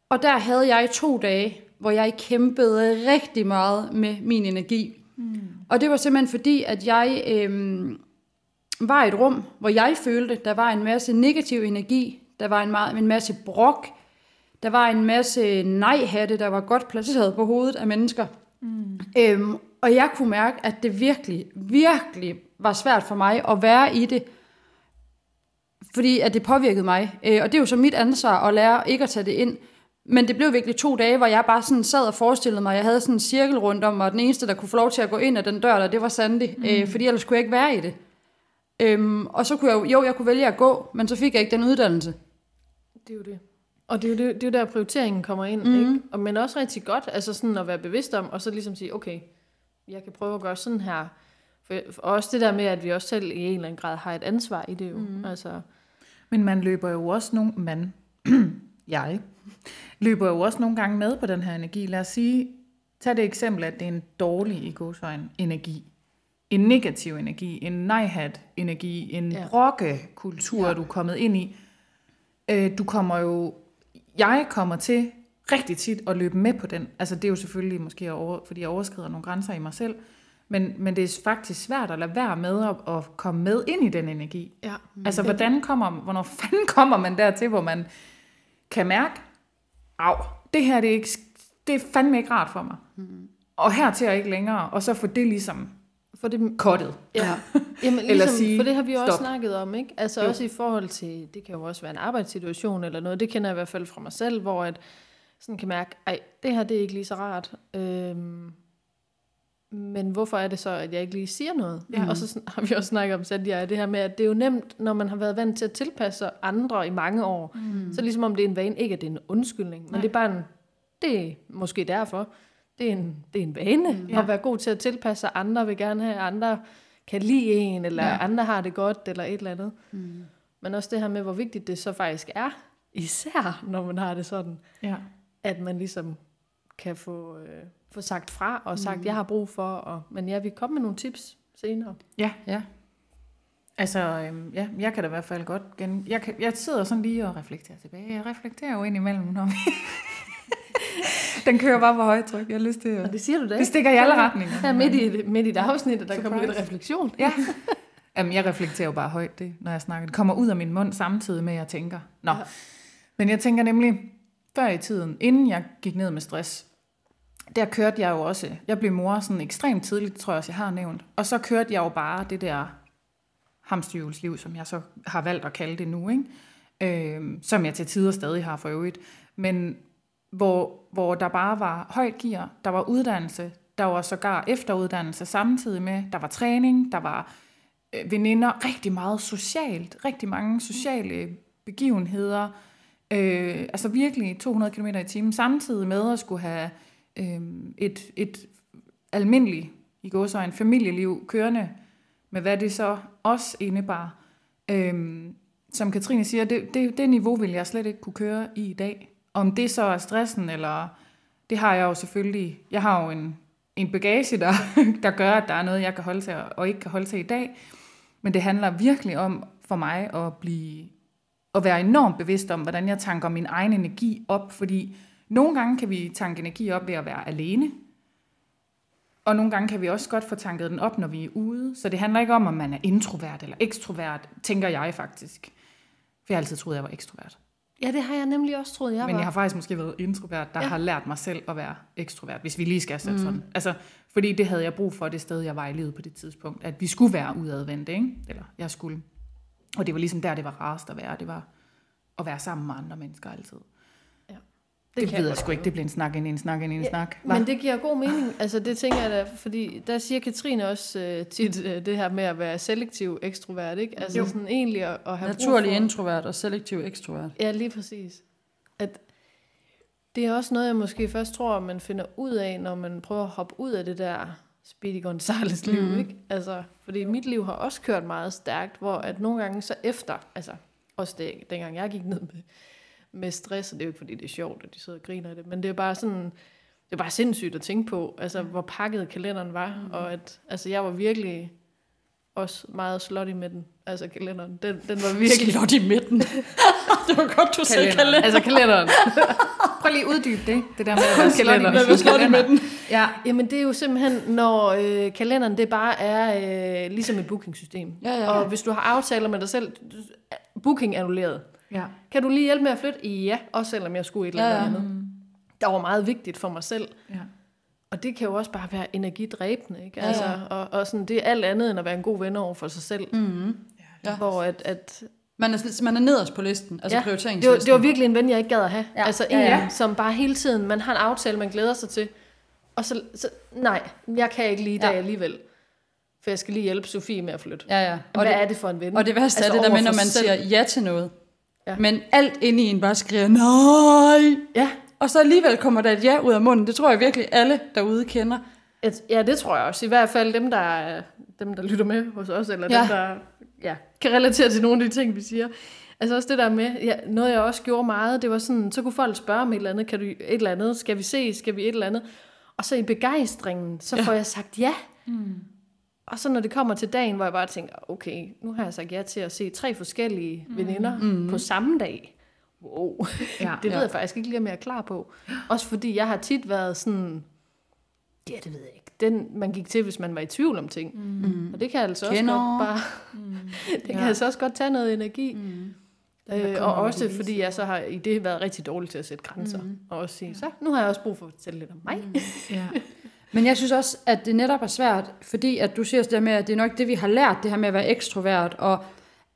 Og der havde jeg to dage, hvor jeg kæmpede rigtig meget med min energi. Mm. Og det var simpelthen fordi, at jeg øhm, var i et rum, hvor jeg følte, der var en masse negativ energi, der var en, meget, en masse brok, der var en masse nej-hatte, der var godt placeret på hovedet af mennesker. Mm. Øhm, og jeg kunne mærke, at det virkelig, virkelig var svært for mig at være i det, fordi at det påvirkede mig. Øh, og det er jo så mit ansvar at lære ikke at tage det ind. Men det blev virkelig to dage, hvor jeg bare sådan sad og forestillede mig, jeg havde sådan en cirkel rundt om mig, og den eneste, der kunne få lov til at gå ind ad den dør, der, det var Sandy, mm. øh, fordi ellers kunne jeg ikke være i det. Øhm, og så kunne jeg jo, jo, jeg kunne vælge at gå, men så fik jeg ikke den uddannelse. Det er jo det. Og det er jo, det, det er jo der, prioriteringen kommer ind. Mm. Ikke? Og, men også rigtig godt, altså sådan at være bevidst om, og så ligesom sige, okay, jeg kan prøve at gøre sådan her. For, for også det der med, at vi også selv i en eller anden grad har et ansvar i det jo. Mm. Altså, Men man løber jo også nogle, man, jeg, løber jo også nogle gange med på den her energi. Lad os sige, tag det eksempel, at det er en dårlig i godsøjne energi. En negativ energi, en nejhat energi, en Ja. rockekultur, ja. du er kommet ind i. Øh, du kommer jo, jeg kommer til rigtig tit at løbe med på den. Altså det er jo selvfølgelig måske, over, fordi jeg overskrider nogle grænser i mig selv, men, men det er faktisk svært at lade være med at, at komme med ind i den energi. ja. Altså, hvordan kommer, hvornår fanden kommer man dertil, hvor man kan mærke, af, det her det er, ikke, det er fandme ikke rart for mig. Mm. Og hertil er ikke længere, og så få det ligesom For det, kottet. Ja. Jamen, ligesom, Eller sige, for det har vi jo også stop. snakket om, ikke? Altså jo. også i forhold til, det kan jo også være en arbejdssituation eller noget, det kender jeg i hvert fald fra mig selv, hvor at sådan kan mærke, ej, det her det er ikke lige så rart. Øhm, men hvorfor er det så, at jeg ikke lige siger noget? Ja. Og så har vi også snakket om, jeg, det her med, at det er jo nemt, når man har været vant til at tilpasse andre i mange år. Mm. Så ligesom om det er en vane, ikke at det er en undskyldning, men Nej. det er bare en, det er måske derfor, det er en, det er en vane mm. Ja. at være god til at tilpasse. Andre vil gerne have, andre kan lide en, eller ja. andre har det godt, eller et eller andet. Mm. Men også det her med, hvor vigtigt det så faktisk er, især når man har det sådan, Ja. At man ligesom kan få, øh, få sagt fra og sagt, Mm. jeg har brug for. Og, men ja, vi kom med nogle tips senere. Ja. Ja. Altså, øhm, ja, jeg kan da i hvert fald godt gen... Jeg, kan, jeg sidder sådan lige og reflekterer tilbage. Jeg reflekterer jo ind imellem, når Den kører bare på højtryk. Jeg har lyst til at... Og det siger du da Det stikker i alle Ja, retninger. Her midt i, midt i det afsnit, der kommer Surprise. lidt refleksion. Ja. Jamen, jeg reflekterer jo bare højt, det, når jeg snakker. Det kommer ud af min mund samtidig med, at jeg tænker. Nå. Ja. Ja. Men jeg tænker nemlig, før i tiden, inden jeg gik ned med stress, der kørte jeg jo også, jeg blev mor sådan ekstremt tidligt, tror jeg også, jeg har nævnt. Og så kørte jeg jo bare det der hamsterhjulsliv, som jeg så har valgt at kalde det nu, ikke? Øh, som jeg til tider stadig har for øvrigt. Men hvor, hvor der bare var højt gear, der var uddannelse, der var sågar efteruddannelse samtidig med, der var træning, der var øh, veninder, rigtig meget socialt, rigtig mange sociale begivenheder, øh, altså virkelig 200 km i timen, samtidig med at skulle have øh, et, et almindeligt, i går så en familieliv kørende, med hvad det så også indebar. Øh, som Katrine siger, det, det, det niveau vil jeg slet ikke kunne køre i i dag. Om det så er stressen, eller det har jeg jo selvfølgelig, jeg har jo en, en bagage, der, der gør, at der er noget, jeg kan holde til og ikke kan holde til i dag. Men det handler virkelig om for mig at blive at være enormt bevidst om, hvordan jeg tanker min egen energi op, fordi nogle gange kan vi tanke energi op ved at være alene, og nogle gange kan vi også godt få tanket den op, når vi er ude. Så det handler ikke om, om man er introvert eller ekstrovert, tænker jeg faktisk. For jeg har altid troet, jeg var ekstrovert. Ja, det har jeg nemlig også troet, jeg Jeg Men var. jeg har faktisk måske været introvert, der Ja. har lært mig selv at være ekstrovert, hvis vi lige skal sætte mm. sådan. Altså, fordi det havde jeg brug for det sted, jeg var i livet på det tidspunkt, at vi skulle være udadvendte, ikke? Eller jeg skulle. Og det var ligesom der, det var rarest at være. Det var at være sammen med andre mennesker altid. Det, det kan ved jeg sgu ikke. Det blev en snak ind i en snak ind i en Ja, snak. Men det giver god mening. Altså det tænker jeg da, fordi der siger Katrine også øh, tit øh, det her med at være selektiv ekstrovert, ikke? Altså Jo. sådan egentlig at, at have Naturlig brug for... introvert og selektiv ekstrovert. Ja, lige præcis. At det er også noget, jeg måske først tror, man finder ud af, når man prøver at hoppe ud af det der Speedy Gonzales liv, Mhm. ikke? Altså, fordi mit liv har også kørt meget stærkt, hvor at nogle gange så efter, altså også det, dengang jeg gik ned med, med stress, og det er jo ikke fordi det er sjovt, at de sidder og griner af det, men det er bare sådan, det er bare sindssygt at tænke på, altså hvor pakket kalenderen var, mm. og at altså, jeg var virkelig også meget slutty med den, altså kalenderen, den, den var virkelig... Slot i midten. det var godt, du sagde Kalenderen. kalender. Altså kalenderen. Prøv lige at uddybe det. Det der med at være Kalender. slutty Hvad var slot i midten? Ja. Jamen det er jo simpelthen, når øh, kalenderen det bare er øh, ligesom et bookingsystem. Ja, ja. Og hvis du har aftaler med dig selv, booking annulleret. ja. Kan du lige hjælpe med at flytte? Ja, også selvom jeg skulle et eller Ja, andet ja. andet. Der var meget vigtigt for mig selv. ja. Og det kan jo også bare være energidræbende, ikke? Ja, Altså, ja. og, og sådan, det er alt andet end at være en god ven over for sig selv. Mm-hmm. Ja. Hvor at, at Man er, man er nederst på listen, altså Ja, ja, det, var, prioriteringslisten. det var virkelig en ven, jeg ikke gad at have. Ja. Altså Ja, en, ja. som bare hele tiden, man har en aftale, man glæder sig til. Og så, så nej, jeg kan ikke lige i dag Ja. alligevel. For jeg skal lige hjælpe Sofie med at flytte. Ja, ja. Og Hvad det, er det for en ven? og det værste Altså er det der med, når man selv. siger ja til noget. Ja. Ja. Men alt inde i en bare skriger, nej! Ja, Og så alligevel kommer der et ja ud af munden. Det tror jeg virkelig alle derude kender. et, ja, det tror jeg også. I hvert fald dem, der, er- dem, der lytter med hos os, eller. Ja. dem, der ja, kan relatere til nogle af de ting, vi siger. Altså også det der med, ja, noget jeg også gjorde meget, det var sådan, så kunne folk spørge om et eller andet, kan du et eller andet, skal vi se, skal vi et eller andet? Og så i begejstringen, så ja. får jeg sagt ja. Mm. Og så når det kommer til dagen, hvor jeg bare tænker, okay, nu har jeg sagt ja til at se tre forskellige mm. veninder mm. på samme dag. Wow, Ja, det ved ja. jeg faktisk ikke lige, om jeg er klar på. Også fordi jeg har tit været sådan, ja, det ved jeg ikke, den man gik til, hvis man var i tvivl om ting. Mm. Og det kan altså også Kender. godt bare, det kan Ja. altså også godt tage noget energi. Mm. Øh, og også fordi jeg så har i det været rigtig dårlig til at sætte grænser. Mm. Og også sige, så nu har jeg også brug for at fortælle lidt om mig. Mm. Ja. Men jeg synes også, at det netop er svært, fordi at du siger også det der med, at det er nok det, vi har lært, det her med at være ekstrovert. Og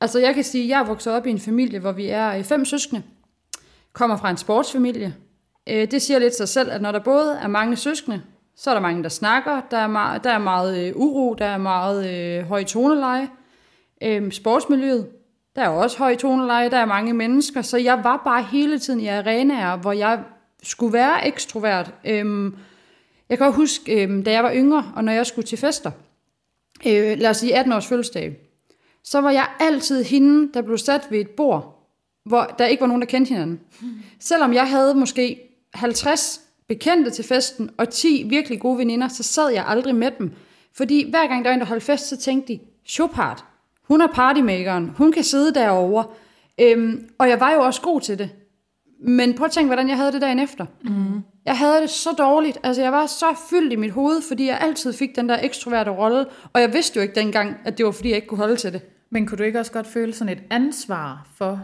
altså jeg kan sige, at jeg er vokset op i en familie, hvor vi er øh, fem søskende, kommer fra en sportsfamilie. Øh, Det siger lidt sig selv, at når der både er mange søskende, så er der mange, der snakker, der er meget, der er meget øh, uro, der er meget øh, høj toneleje. Øhm, sportsmiljøet, der er også høj toneleje, der er mange mennesker, så jeg var bare hele tiden i arenaer, hvor jeg skulle være ekstrovert. Øhm, jeg kan også huske, øhm, da jeg var yngre, og når jeg skulle til fester, øh, lad os sige 18 års fødselsdag, så var jeg altid hende, der blev sat ved et bord, hvor der ikke var nogen, der kendte hinanden. Selvom jeg havde måske 50 bekendte til festen, og 10 virkelig gode veninder, så sad jeg aldrig med dem. Fordi hver gang der var en, der holdt fest, så tænkte de, Chopard, hun er partymakeren, hun kan sidde derovre. Øhm, og jeg var jo også god til det. Men prøv at tænke, hvordan jeg havde det dagen efter. Mm. Jeg havde det så dårligt. Altså, jeg var så fyldt i mit hoved, fordi jeg altid fik den der ekstroverte rolle. Og jeg vidste jo ikke dengang, at det var, fordi jeg ikke kunne holde til det. Men kunne du ikke også godt føle sådan et ansvar for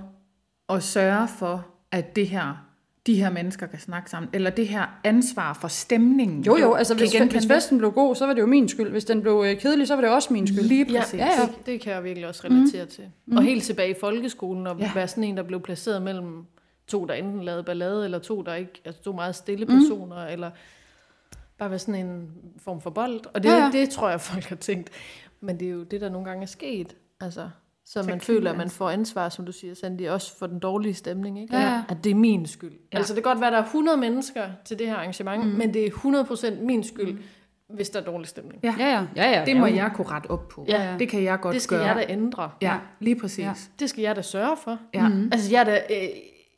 at sørge for, at det her, de her mennesker kan snakke sammen? Eller det her ansvar for stemningen? Jo, jo, altså hvis, genkende hvis festen blev god, så var det jo min skyld. Hvis den blev øh, kedelig, så var det også min skyld. Lige Ja, præcis. ja, ja. Det, det kan jeg virkelig også relatere mm. til. Og helt tilbage i folkeskolen, og Ja. ja. være sådan en, der blev placeret mellem to, der enten lavede ballade, eller to, der ikke, altså to meget stille personer, mm. eller bare være sådan en form for bold. Og det, Ja, ja, ja. ja. det tror jeg, folk har tænkt. Men det er jo det, der nogle gange er sket. Altså, så man føler, at man får ansvar, som du siger, Sandy, også for den dårlige stemning. Ikke? Ja. At det er min skyld. Ja. Altså det kan godt være, at der er 100 mennesker til det her arrangement, mm. men det er 100% min skyld, mm. hvis der er dårlig stemning. Ja. Ja, ja. ja, ja Det må ja. jeg kunne rette op på. Ja, ja. Det kan jeg godt Det skal gøre. jeg da ændre. Ja, lige præcis. Ja. Det skal jeg da sørge for. Ja. Mm. Altså, jeg er da øh,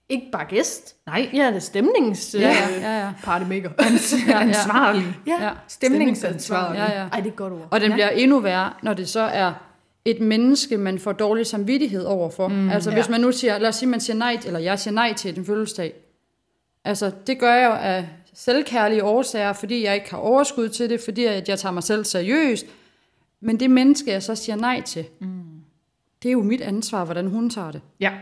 ikke bare gæst. Nej, Jeg er da stemnings øh, Ja, ja, ja, ja. partymaker. ja, ansvarlig. ja. Stemningsansvarlig. Ja, ja. Ej, det er et godt ord. Og den Ja. bliver endnu værre, når det så er et menneske, man får dårlig samvittighed overfor. Mm, altså hvis ja. man nu siger, lad os sige, man siger nej, eller jeg siger nej til en fødselsdag. Altså det gør jeg jo af selvkærlige årsager, fordi jeg ikke har overskud til det, fordi at jeg tager mig selv seriøst. Men det menneske, jeg så siger nej til, mm. det er jo mit ansvar, hvordan hun tager det. Ja.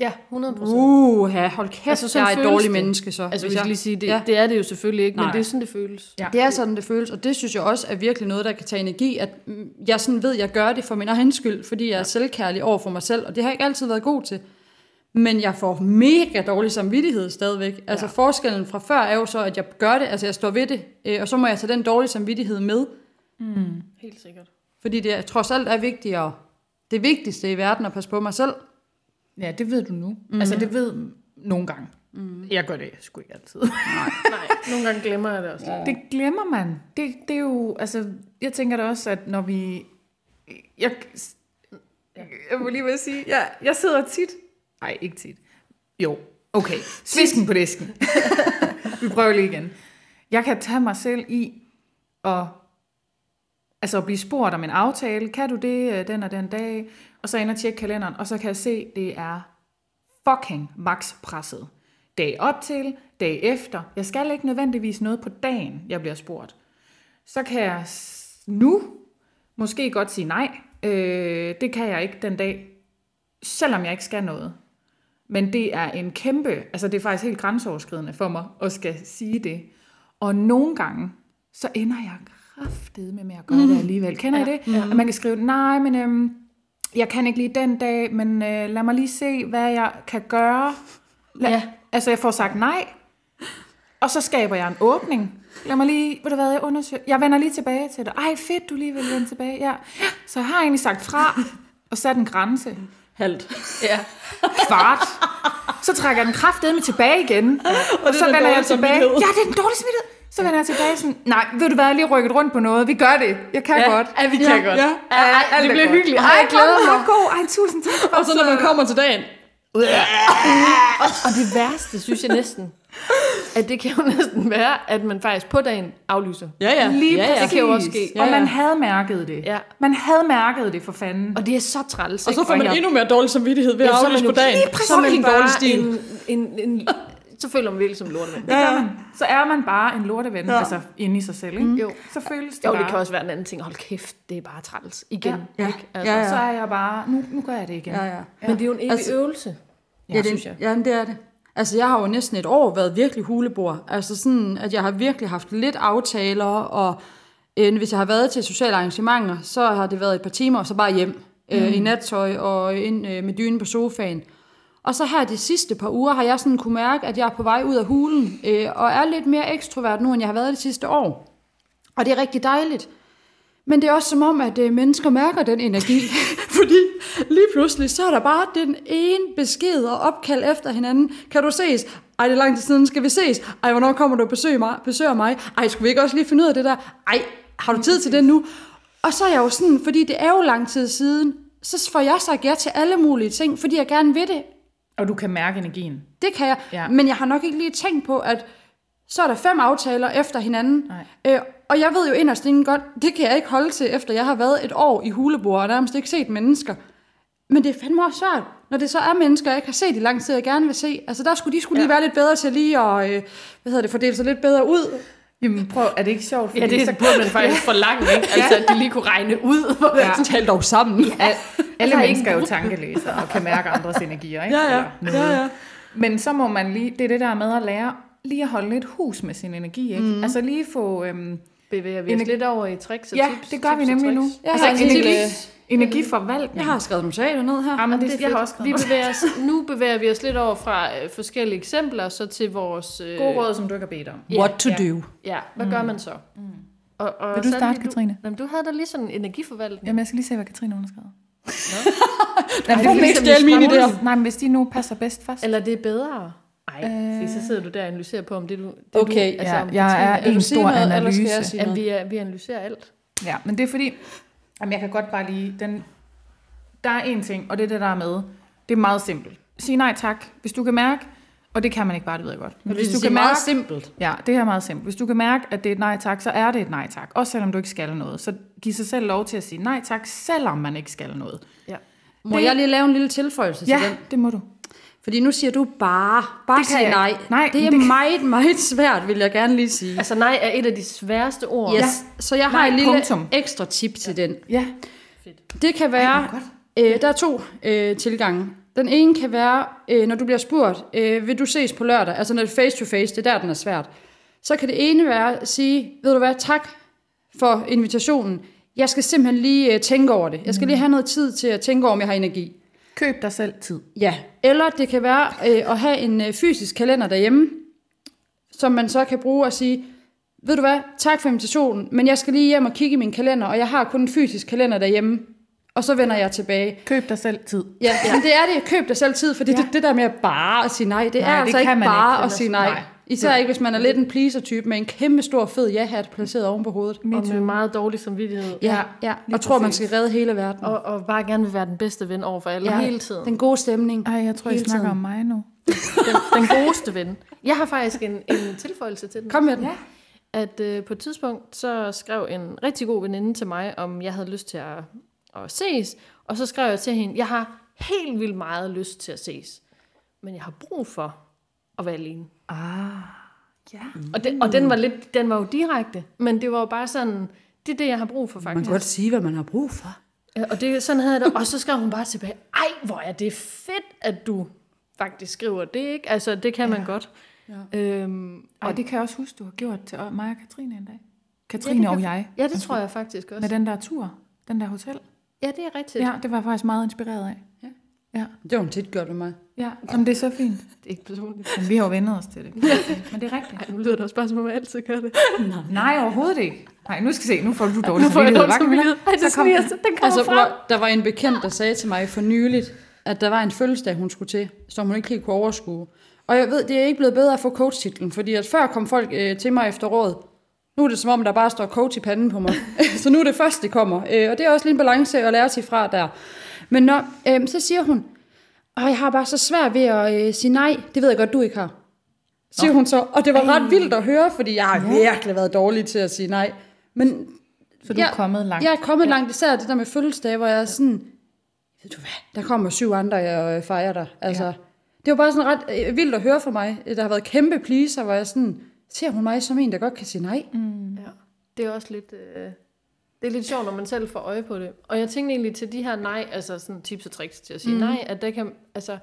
Ja, 100 procent. Uh, hold kæft, altså, jeg er et dårligt det. menneske så. Altså, hvis jeg- lige sige, det, Ja. ja. det er det jo selvfølgelig ikke, Nej. men det er sådan, det føles. Ja. Det er sådan, det føles, og det synes jeg også er virkelig noget, der kan tage energi, at mm, jeg sådan ved, at jeg gør det for min egen skyld, fordi jeg er selvkærlig over for mig selv, og det har jeg ikke altid været god til. Men jeg får mega dårlig samvittighed stadigvæk. Altså Ja. forskellen fra før er jo så, at jeg gør det, altså jeg står ved det, øh, og så må jeg tage den dårlige samvittighed med, Helt sikkert. fordi det trods alt er vigtigere, det vigtigste i verden at passe på mig selv. Ja, det ved du nu. Mm. Altså, det ved nogle gange. Mm. Jeg gør det sgu ikke altid. Nej, nogle gange glemmer jeg det også. Ja. Det glemmer man. Det, det er jo, altså, jeg tænker da også, at når vi... Jeg, jeg må lige vil sige, jeg, jeg sidder tit... Nej, ikke tit. Jo, okay. Svisken på disken. vi prøver lige igen. Jeg kan tage mig selv i at, altså at blive spurgt om en aftale. Kan du det øh, den og den dag? Og så ind og tjekke kalenderen, og så kan jeg se, det er fucking max presset. Dag op til, dag efter. Jeg skal ikke nødvendigvis noget på dagen, jeg bliver spurgt. Så kan jeg nu måske godt sige nej. Øh, det kan jeg ikke den dag, selvom jeg ikke skal noget. Men det er en kæmpe, altså det er faktisk helt grænseoverskridende for mig at skal sige det. Og nogle gange, så ender jeg kraftedeme med at gøre mm. det alligevel. Kender ja. I det? Ja. At man kan skrive, nej, men øhm, jeg kan ikke lige den dag, men øh, lad mig lige se, hvad jeg kan gøre. La- Ja. Altså, jeg får sagt nej, og så skaber jeg en åbning. Lad mig lige, ved du hvad, jeg undersøger. Jeg vender lige tilbage til dig. Ej, fedt, du lige vil vende tilbage. Ja. Så jeg har egentlig sagt fra og sat en grænse. Halvt. Ja. Kvart. Så trækker jeg den kraftedeme tilbage igen. Ja. Og, og så vender jeg tilbage. Ja, det er den dårlige smittighed. Så vender jeg tilbage sådan, nej, ved du hvad, jeg lige rykket rundt på noget. Vi gør det. Jeg kan Ja. godt. Ja, vi kan godt. Ja, Ej, ej, det er bliver godt. hyggeligt. Ej, jeg glæder er mig. god. Ej, tusind tak. Og så når man kommer til dagen, Og det værste, synes jeg næsten, at det kan jo næsten være, at man faktisk på dagen aflyser. ja ja, Lige ja, ja. Det kan jo også ske. Og Ja, ja. man havde mærket det. Ja. Man havde mærket det for fanden. Og det er så træls. Og så får man endnu mere dårlig samvittighed ved at Ja, er aflyse på dagen. Lige præcis. Så er man bare dårlig stil. en, en, en, så føler man virkelig som. Det gør man. Så er man bare en lorteven, ja. altså inde i sig selv, ikke? Jo. Så føles det Jo, bare. det kan også være en anden ting. Hold kæft, det er bare træls. Igen. Ja. Ikke? Altså. Ja, ja. Så er jeg bare, nu, nu gør jeg det igen. Ja, ja. Men det er jo en evig Altså- øvelse. Ja, det, synes jeg. Ja, det er det. Altså, jeg har jo næsten et år været virkelig hulebord. Altså sådan, at jeg har virkelig haft lidt aftaler, og øh, hvis jeg har været til sociale arrangementer, så har det været et par timer, og så bare hjem øh, Mm. i nattøj og ind øh, med dynen på sofaen. Og så her de sidste par uger har jeg sådan kunne mærke, at jeg er på vej ud af hulen, øh, og er lidt mere ekstrovert nu, end jeg har været det sidste år. Og det er rigtig dejligt. Men det er også som om, at øh, mennesker mærker den energi. Fordi lige pludselig, så er der bare den ene besked og opkald efter hinanden. Kan du ses? Ej, det er lang tid siden. Skal vi ses? Ej, hvornår kommer du og besøger mig? Besøger mig? Ej, skulle vi ikke også lige finde ud af det der? Ej, har du tid til det nu? Og så er jeg jo sådan, fordi det er jo lang tid siden, så får jeg sagt ja til alle mulige ting, fordi jeg gerne vil det. Og du kan mærke energien. Det kan jeg. Ja. Ja. Men jeg har nok ikke lige tænkt på, at så er der fem aftaler efter hinanden. Nej. Øh, og jeg ved jo inderst inden godt, det kan jeg ikke holde til, efter jeg har været et år i hulebord og nærmest ikke set mennesker. Men det er fandme også svært, når det så er mennesker, jeg ikke har set i lang tid, jeg gerne vil se. Altså der skulle de skulle lige være lidt bedre til lige at, øh, hvad hedder det, fordele sig lidt bedre ud. Jamen prøv, er det ikke sjovt? Ja, det så, burde man faktisk forlange, ikke? Altså, at de lige kunne regne ud, hvor Ja. ja. Tal dog sammen. al, alle Altså, mennesker er jo tankelæsere og kan mærke andres energier, ikke? Ja, ja. Eller noget. ja, ja. Men så må man lige, det er det der med at lære lige at holde lidt hus med sin energi, ikke? Mm. Altså lige få øhm, bevæger vi os Ener- lidt over i tricks og Ja, tips. det gør vi tips og nemlig nu. Jeg Altså energi, energiforvaltning. Jeg har skrevet notater ned her. Jamen, Det det, er jeg har også vi bevæger os, nu bevæger vi os lidt over fra øh, forskellige eksempler, så til vores... Øh, gode råd, som du ikke har bedt om. What to ja. do. Ja, hvad gør man så? Mm. Og, og Vil du starte, Katrine? Jamen, du havde da lige sådan en energiforvaltning. Jamen, jeg skal lige se, hvad Katrine har skrevet. Det får er mest ligesom, stjæle mine idéer. Nej, men hvis de nu passer bedst først. Eller det er bedre? Ej, Øh. så sidder du der og analyserer på, om det du... Det Okay, du, altså, ja, jeg er du en stor noget, analyse. Jamen, vi, er, vi analyserer alt. Ja, men det er fordi, jamen jeg kan godt bare lige, den, der er en ting, og det er det der er med, det er meget simpelt. Sig nej tak, hvis du kan mærke, og det kan man ikke bare, det ved jeg godt. Men Hvis hvis du kan meget mærke, simpelt. ja, det her er meget simpelt. Hvis du kan mærke, at det er et nej tak, så er det et nej tak. Også selvom du ikke skal noget. Så giv sig selv lov til at sige nej tak, selvom man ikke skal noget. Må Det- jeg lige lave en lille tilføjelse Ja, til den? det må du. Fordi nu siger du bare, bare Det kan nej. Nej, det er det kan- meget, meget svært, vil jeg gerne lige sige. Altså, nej er et af de sværeste ord. Yes. Så jeg har Nej, et lille punktum. ekstra tip til den. Ja, Det kan være, øh, der er to øh, tilgange. Den ene kan være, øh, når du bliver spurgt, øh, vil du ses på lørdag? Altså når det er face to face, det er der, den er svært. Så kan det ene være at sige, ved du hvad, tak for invitationen. Jeg skal simpelthen lige øh, tænke over det. Jeg skal lige have noget tid til at tænke over, om jeg har energi. Køb dig selv tid. Ja, eller det kan være øh, at have en øh, fysisk kalender derhjemme, som man så kan bruge og sige, ved du hvad, tak for invitationen, men jeg skal lige hjem og kigge i min kalender, og jeg har kun en fysisk kalender derhjemme, og så vender jeg tilbage. Køb dig selv tid. Ja, ja. men det er det. Køb dig selv tid, for det, Ja. det, det der med at bare at sige nej, det Nej, er det altså ikke bare ikke. at sige nej. Nej. Især ikke, hvis man er lidt en pleaser-type med en kæmpe stor fed ja-hat placeret oven på hovedet. Og med meget dårlig samvittighed. Ja, ja. og tror, man skal redde hele verden. Og, og bare gerne vil være den bedste ven over for alle Ja. hele tiden. Den gode stemning. Ej, jeg tror, I snakker tiden. om mig nu. Den, den godeste ven. Jeg har faktisk en, en tilføjelse til den. Kom med den. Ja. At øh, på et tidspunkt, så skrev en rigtig god veninde til mig, om jeg havde lyst til at, at ses. Og så skrev jeg til hende, jeg har helt vildt meget lyst til at ses. Men jeg har brug for at være alene. Ah, ja. Og, den, og den, var lidt, den var jo direkte, men det var jo bare sådan, det er det, jeg har brug for Man faktisk. kan godt sige, hvad man har brug for. Ja, Og det, sådan havde det. Og så skrev hun bare tilbage, ej, hvor er det fedt, at du faktisk skriver det, ikke? Altså, det kan ja. man godt. Ja. Øhm, Og det kan jeg også huske, du har gjort til mig og Katrine en dag. Katrine Ja, og jeg. ja, det tror jeg faktisk også. Med den der tur, den der hotel. Ja, det er rigtigt. Ja, det var jeg faktisk meget inspireret af. Ja. Ja, Det har hun tit gjort med mig. ja. Jamen, det er så fint. Det er ikke personligt. Men vi har jo vendet os til det. Men det er rigtigt. Ej, nu lyder det også bare, som om jeg altid gør det. Nej, overhovedet ikke. Nej, nu skal se. Nu får du dårlig Nu får jeg dårlig samvittighed. Ej, det Så kom den. kommer Altså, frem. der var en bekendt, der sagde til mig for nyligt, at der var en fødselsdag, hun skulle til, som hun ikke helt kunne overskue. Og jeg ved, det er ikke blevet bedre at få coach-titlen, fordi at før kom folk øh, til mig efter råd. Nu er det som om, der bare står coach i panden på mig. så nu er det først, det kommer. Øh, og det er også lige en balance at lære sig fra der. Men når, øh, så siger hun, og jeg har bare så svært ved at øh, sige nej. Det ved jeg godt, du ikke har. Siger hun så. Og det var ret vildt at høre, fordi jeg har virkelig været dårlig til at sige nej. Men Så du er Ja, kommet langt. jeg er kommet ja. langt, især det der med fødselsdag, hvor jeg er sådan, ved du hvad, der kommer syv andre, jeg øh, fejrer dig. Altså, ja. Det var bare sådan ret øh, vildt at høre for mig. Der har været kæmpe pleaser, hvor jeg sådan, ser hun mig som en, der godt kan sige nej? Mm. Ja, det er også lidt... Øh, det er lidt sjovt, når man selv får øje på det. Og jeg tænkte egentlig til de her nej, altså sådan tips og tricks til at sige mm. nej, at der kan, altså,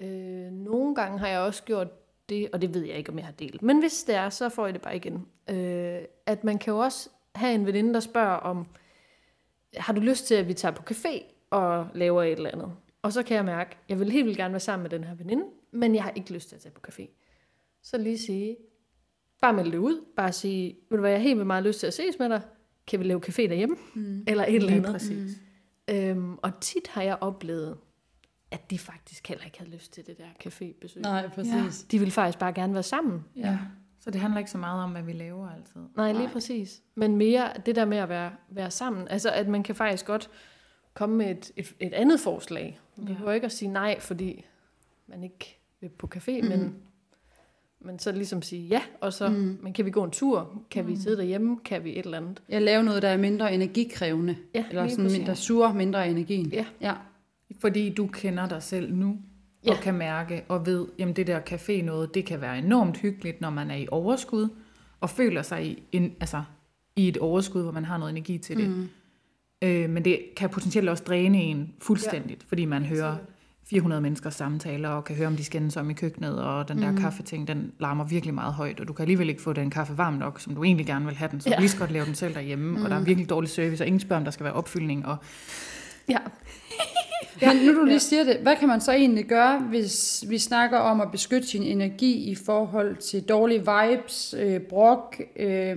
øh, nogle gange har jeg også gjort det, og det ved jeg ikke, om jeg har delt. Men hvis det er, så får jeg det bare igen. Øh, at man kan jo også have en veninde, der spørger om, har du lyst til, at vi tager på café og laver et eller andet? Og så kan jeg mærke, jeg vil helt vildt gerne være sammen med den her veninde, men jeg har ikke lyst til at tage på café. Så lige sige, bare melde det ud. Bare sige, vil du være, jeg helt vildt meget lyst til at ses med dig. Kan vi lave café derhjemme? Mm. Eller et eller andet. præcis. Øhm, og tit har jeg oplevet, at de faktisk heller ikke havde lyst til det der cafébesøg. Nej, præcis. De ville faktisk bare gerne være sammen. Ja. Så det handler ikke så meget om, hvad vi laver altid. Nej, lige præcis. Men mere det der med at være, være sammen. Altså, at man kan faktisk godt komme med et, et, et andet forslag. Man Ja. behøver ikke at sige nej, fordi man ikke vil på café, mm. men Men så ligesom sige ja, og så, mm. men kan vi gå en tur? Kan vi sidde derhjemme? Kan vi et eller andet? Jeg laver noget, der er mindre energikrævende. Ja, eller sådan præcis. mindre sur, mindre energien. Ja. ja. Fordi du kender dig selv nu, Ja. og kan mærke og ved, jamen det der café noget, det kan være enormt hyggeligt, når man er i overskud, og føler sig i, en, altså, i et overskud, hvor man har noget energi til det. Mm. Øh, men det kan potentielt også dræne en fuldstændigt, ja. fordi man hører 400 mennesker samtaler, og kan høre, om de skændes om i køkkenet, og den der mm. kaffeting, den larmer virkelig meget højt, og du kan alligevel ikke få den kaffe varm nok, som du egentlig gerne vil have den, så ja. Ja. du lige så godt lave den selv derhjemme, mm. og der er virkelig dårlig service, og ingen spørger, om der skal være opfyldning, og Ja. Men nu du lige siger det, hvad kan man så egentlig gøre, hvis vi snakker om at beskytte sin energi i forhold til dårlige vibes, øh, brok? Øh,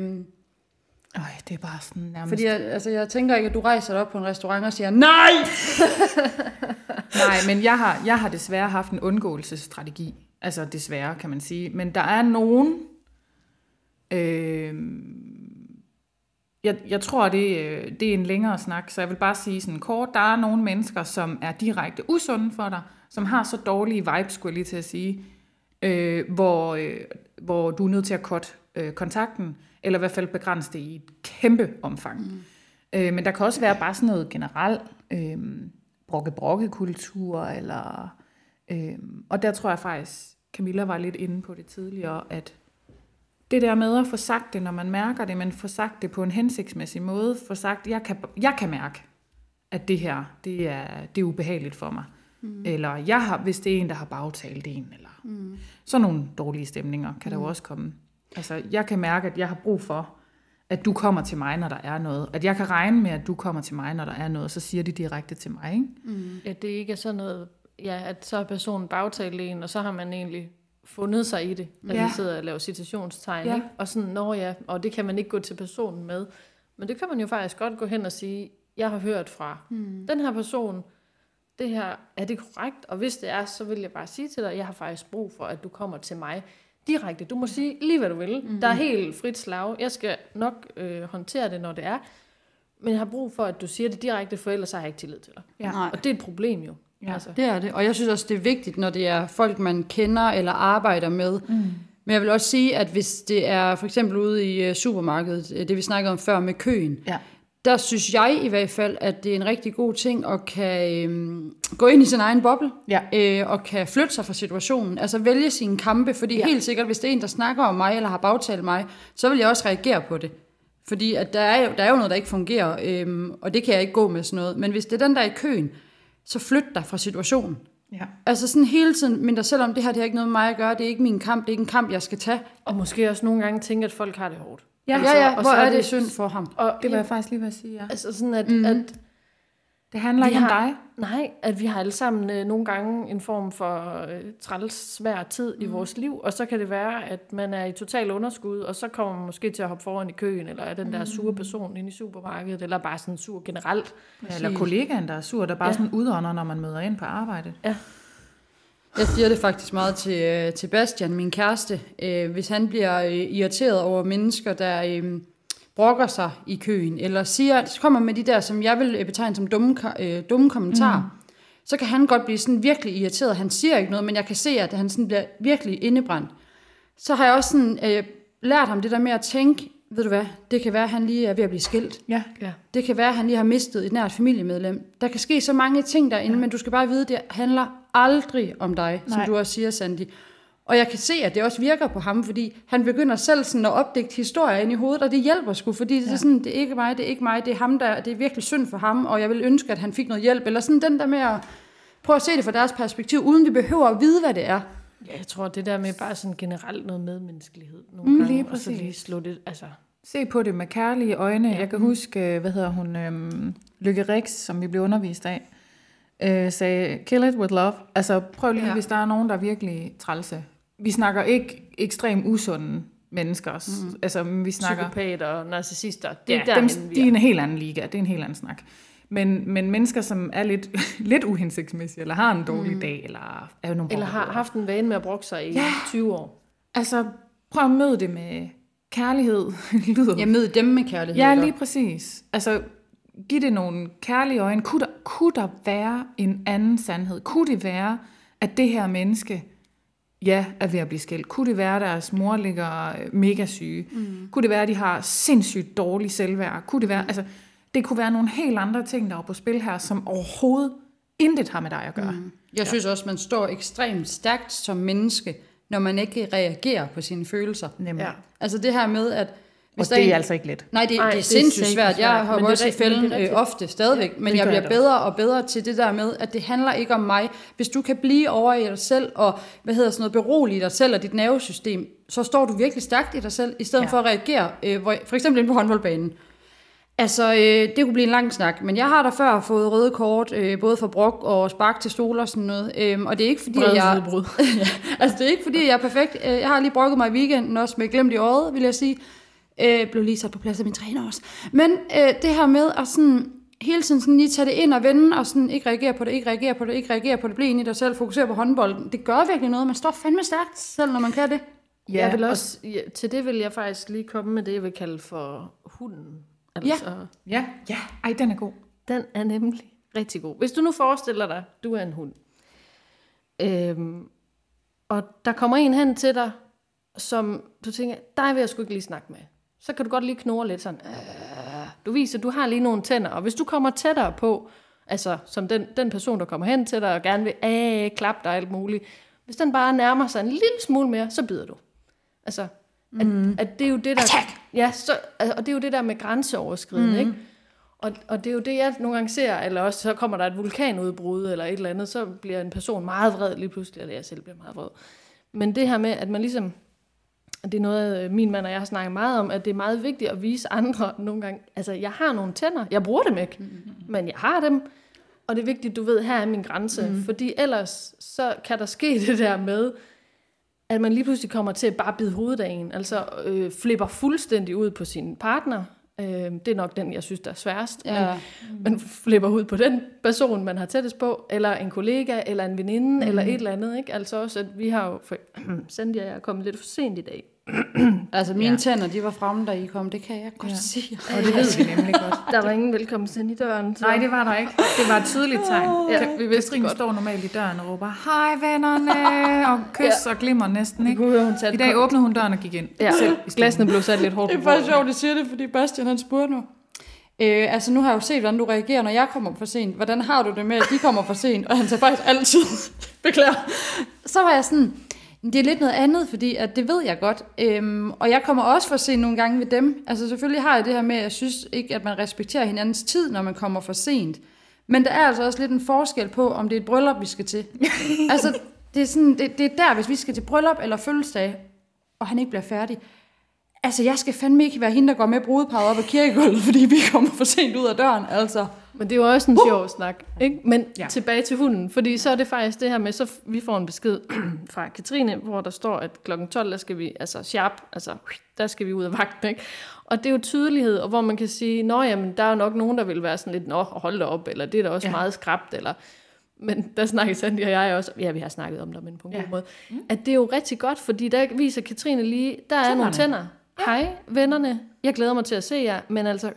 øj, det er bare sådan nærmest... fordi jeg, altså, jeg tænker ikke, at du rejser dig op på en restaurant og siger, nej! Nej, men jeg har, jeg har desværre haft en undgåelsesstrategi. Altså desværre, kan man sige. Men der er nogen... Øh, jeg, jeg tror, det, øh, det er en længere snak, så jeg vil bare sige sådan kort. Der er nogle mennesker, som er direkte usunde for dig, som har så dårlige vibes, skulle jeg lige til at sige, øh, hvor, øh, hvor du er nødt til at cutte øh, kontakten, eller i hvert fald begrænse det i et kæmpe omfang. Mm. Øh, men der kan også være bare sådan noget generelt øh, brokke-brokke-kultur, eller, øh, og der tror jeg faktisk, Camilla var lidt inde på det tidligere, at det der med at få sagt det, når man mærker det, men få sagt det på en hensigtsmæssig måde, få sagt, jeg kan, jeg kan mærke, at det her, det er, det er ubehageligt for mig. Mm. Eller jeg har, hvis det er en, der har bagtalt en, eller mm. sådan nogle dårlige stemninger kan der jo også komme. Altså, jeg kan mærke, at jeg har brug for, at du kommer til mig, når der er noget. At jeg kan regne med, at du kommer til mig, når der er noget, så siger de direkte til mig, ikke? Ja, det ikke er sådan noget, ja, at så er personen bagtalt en, og så har man egentlig fundet sig i det, at Ja. ja. sidder og laver citationstegn, Ja. ikke? og sådan, når ja, og det kan man ikke gå til personen med. Men det kan man jo faktisk godt gå hen og sige, jeg har hørt fra hmm. den her person, det her, er det korrekt? Og hvis det er, så vil jeg bare sige til dig, jeg har faktisk brug for, at du kommer til mig direkte. Du må sige lige, hvad du vil. Mm. Der er helt frit slag. Jeg skal nok øh, håndtere det, når det er. Men jeg har brug for, at du siger det direkte, for ellers har jeg ikke tillid til dig. Ja. Nej. Og det er et problem jo. Ja. Altså. Det er det, og jeg synes også, det er vigtigt, når det er folk, man kender eller arbejder med. Mm. Men jeg vil også sige, at hvis det er for eksempel ude i øh, supermarkedet, øh, det vi snakkede om før med køen, Ja. Der synes jeg i hvert fald, at det er en rigtig god ting at kan øhm, gå ind i sin egen boble, Ja. øh, og kan flytte sig fra situationen. Altså vælge sine kampe, fordi ja. Helt sikkert, hvis det er en, der snakker om mig, eller har bagtalt mig, så vil jeg også reagere på det. Fordi at der, er jo, der er jo noget, der ikke fungerer, øhm, og det kan jeg ikke gå med sådan noget. Men hvis det er den, der er i køen, så flyt dig fra situationen. Ja. Altså sådan hele tiden, men der selvom det her det har ikke noget med mig at gøre, det er ikke min kamp, det er ikke en kamp, jeg skal tage. Og måske også nogle gange tænke, at folk har det hårdt. Ja, Altså, ja, ja og hvor så er det det- synd for ham. Og Det var jeg faktisk lige ved at sige, ja. Altså sådan, at, mm. at Det handler ikke om har- dig. nej, at vi har alle sammen øh, nogle gange en form for øh, træls, svær tid mm. i vores liv, og så kan det være, at man er i total underskud, og så kommer man måske til at hoppe foran i køen, eller er den der sure person inde i supermarkedet, eller bare sådan sur generelt. Ja, eller kollegaen, der er sur, der bare ja. Ja. sådan udånder, når man møder ind på arbejde. Jeg siger det faktisk meget til, øh, til Bastian, min kæreste. Øh, hvis han bliver øh, irriteret over mennesker, der brokker sig i køen, eller siger, så kommer med de der, som jeg vil betegne som dumme, dumme kommentarer, mm. så kan han godt blive sådan virkelig irriteret. Han siger ikke noget, men jeg kan se, at han sådan bliver virkelig indebrændt. Så har jeg også sådan, øh, lært ham det der med at tænke, ved du hvad, det kan være, at han lige er ved at blive skilt. Ja. Ja. Det kan være, at han lige har mistet et nært familiemedlem. Der kan ske så mange ting derinde, ja. men du skal bare vide, at det handler aldrig om dig, Nej. som du også siger, Sandy. Og jeg kan se, at det også virker på ham, fordi han begynder selv sådan at opdægte historier ind i hovedet, og det hjælper sgu, fordi det er sådan, det er ikke mig, det er ikke mig, det er ham, der, det er virkelig synd for ham, og jeg vil ønske, at han fik noget hjælp, eller sådan den der med at prøve at se det fra deres perspektiv, uden vi behøver at vide, hvad det er. Ja, jeg tror, det der med bare sådan generelt noget medmenneskelighed nogle Mm, gange, lige og så lige præcis. slå det, altså, Se på det med kærlige øjne. Ja. Jeg kan huske, øh, hvad hedder hun, øhm, Lykke Rix, som vi blev undervist af, øh, sagde, kill it with love. Altså prøv lige, Ja. hvis der er nogen, der er virkelig trælse. Vi snakker ikke ekstremt usunde mennesker. Mm. Altså, vi snakker... psykopater og narcissister, det er ja, ja, dem, vi de er er. en helt anden liga. Det er en helt anden snak. Men, men mennesker, som er lidt, lidt uhensigtsmæssige, eller har en dårlig mm. dag, eller er jo nogle Eller har haft en vane med at brokke sig i Ja. ja. 20 år. Altså, prøv at møde det med kærlighed. lyder Jeg møder dem med kærlighed. Ja, lige præcis. Altså, giv det nogle kærlige øjne. Kunne der, kunne der være en anden sandhed? Kunne det være, at det her menneske ja, er ved at blive skilt? Kunne det være, at deres mor ligger øh, mega syge? Mm. Kunne det være, at de har sindssygt dårlig selvværd? Kunne det være, altså, det kunne være nogle helt andre ting, der er på spil her, som overhovedet intet har med dig at gøre. Mm. Jeg synes også, man står ekstremt stærkt som menneske, når man ikke reagerer på sine følelser. Nemlig. Ja. Ja. Altså det her med, at... Og der det er en- altså ikke let. Nej, det, Nej, det er det er sindssygt svært. Jeg svært, har men jo det er også i men fælden øh, ofte stadigvæk, men det jeg bliver jeg bedre og bedre til det der med, at det handler ikke om mig. Hvis du kan blive over i dig selv og hvad hedder sådan noget, berolige dig selv og dit nervesystem, så står du virkelig stærkt i dig selv, i stedet ja. Ja. for at reagere, øh, hvor, for eksempel inde på håndboldbanen. Altså, øh, det kunne blive en lang snak, men jeg har da før fået røde kort, øh, både for brok og spark til stol og sådan noget. Øh, og det er ikke fordi, at jeg... Ja, altså det er ikke fordi, jeg er perfekt. Øh, Jeg har lige brokket mig i weekenden også med glemt i øjet, vil jeg sige. Øh, blev lige sat på plads af min træner også. Men øh, det her med at sådan, hele tiden sådan lige tage det ind og vende, og sådan ikke reagere på det, ikke reagere på det, ikke reagere på det, blive ind i dig selv, fokusere på håndbolden. Det gør virkelig noget. Man står fandme stærkt, selv når man kan det. Ja, jeg vil også, ja, til det vil jeg faktisk lige komme med det, jeg vil kalde for hunden. Altså, Ja, ja. Ej, den er god. Den er nemlig rigtig god. Hvis du nu forestiller dig, du er en hund, øhm, og der kommer en hen til dig, som du tænker, dig vil jeg sgu ikke lige snakke med. Så kan du godt lige knurre lidt sådan, øh, du viser, du har lige nogle tænder, og hvis du kommer tættere på, altså som den, den person, der kommer hen til dig og gerne vil øh, klappe dig og alt muligt, hvis den bare nærmer sig en lille smule mere, så bider du. Altså, mm. at det er jo det der... Attack! Ja, så, og det er jo det der med grænseoverskridende, mm. ikke? Og, og det er jo det, jeg nogle gange ser, eller også så kommer der et vulkanudbrud eller et eller andet, så bliver en person meget vred lige pludselig, eller jeg selv bliver meget vred. Men det her med, at man ligesom, det er noget, øh, min mand og jeg har snakket meget om, at det er meget vigtigt at vise andre nogle gange, altså jeg har nogle tænder, jeg bruger dem ikke, mm-hmm. men jeg har dem, og det er vigtigt, du ved, her er min grænse, mm. fordi ellers så kan der ske det der med, at man lige pludselig kommer til at bare bide hovedet af en, altså øh, flipper fuldstændig ud på sin partner. Øh, det er nok den, jeg synes, der er sværest. Ja. Men man flipper ud på den person, man har tættest på, eller en kollega, eller en veninde, mm. eller et eller andet. Ikke? Altså også, at vi har jo, for, Sandy og jeg er kommet lidt for sent i dag. Altså mine Ja. ja. tænder, de var fremme, da I kom. Det kan jeg godt Ja. ja. sige. Og det ved vi nemlig godt. Der var ingen velkomst ind i døren. Så. Nej, det var der ikke. Det var et tydeligt tegn. Ja, Ja, vi vidste Katrine godt. står normalt i døren og råber, hej vennerne, og kys og glimmer næsten, ikke? høre, hun I dag åbnede hun døren og gik ind. ja, selv glasene blev sat lidt hårdt Det på er faktisk sjovt, at siger det, fordi Bastian han spurgte nu. Øh, altså nu har jeg jo set, hvordan du reagerer, når jeg kommer for sent. Hvordan har du det med, at de kommer for sent? Og han tager faktisk altid, beklager. Så var jeg sådan, det er lidt noget andet, fordi at det ved jeg godt. Øhm, og jeg kommer også for sent nogle gange ved dem. Altså selvfølgelig har jeg det her med, at jeg synes ikke, at man respekterer hinandens tid, når man kommer for sent. Men der er altså også lidt en forskel på, om det er et bryllup, vi skal til. altså, det er, sådan, det, det er der, hvis vi skal til bryllup eller fødselsdag, og han ikke bliver færdig. Altså, jeg skal fandme ikke være hende, der går med brudeparret op ad kirkegulvet, fordi vi kommer for sent ud af døren, altså. Men det er jo også en sjov snak. Ikke? Men ja. Tilbage til hunden, fordi så er det faktisk det her med, så vi får en besked fra Katrine, hvor der står, at klokken 12, der skal vi, altså sharp, altså der skal vi ud af vagten, ikke? Og det er jo tydelighed, og hvor man kan sige, nå jamen, der er jo nok nogen, der vil være sådan lidt, nå, hold da op, eller det er da også ja. Meget skrabt, eller... Men der snakker Sandy og jeg også, ja, vi har snakket om det, men på en ja. God måde, at det er jo rigtig godt, fordi der viser Katrine lige, der er nogle Tænderne. tænder. Hej, vennerne, jeg glæder mig til at se jer, men altså,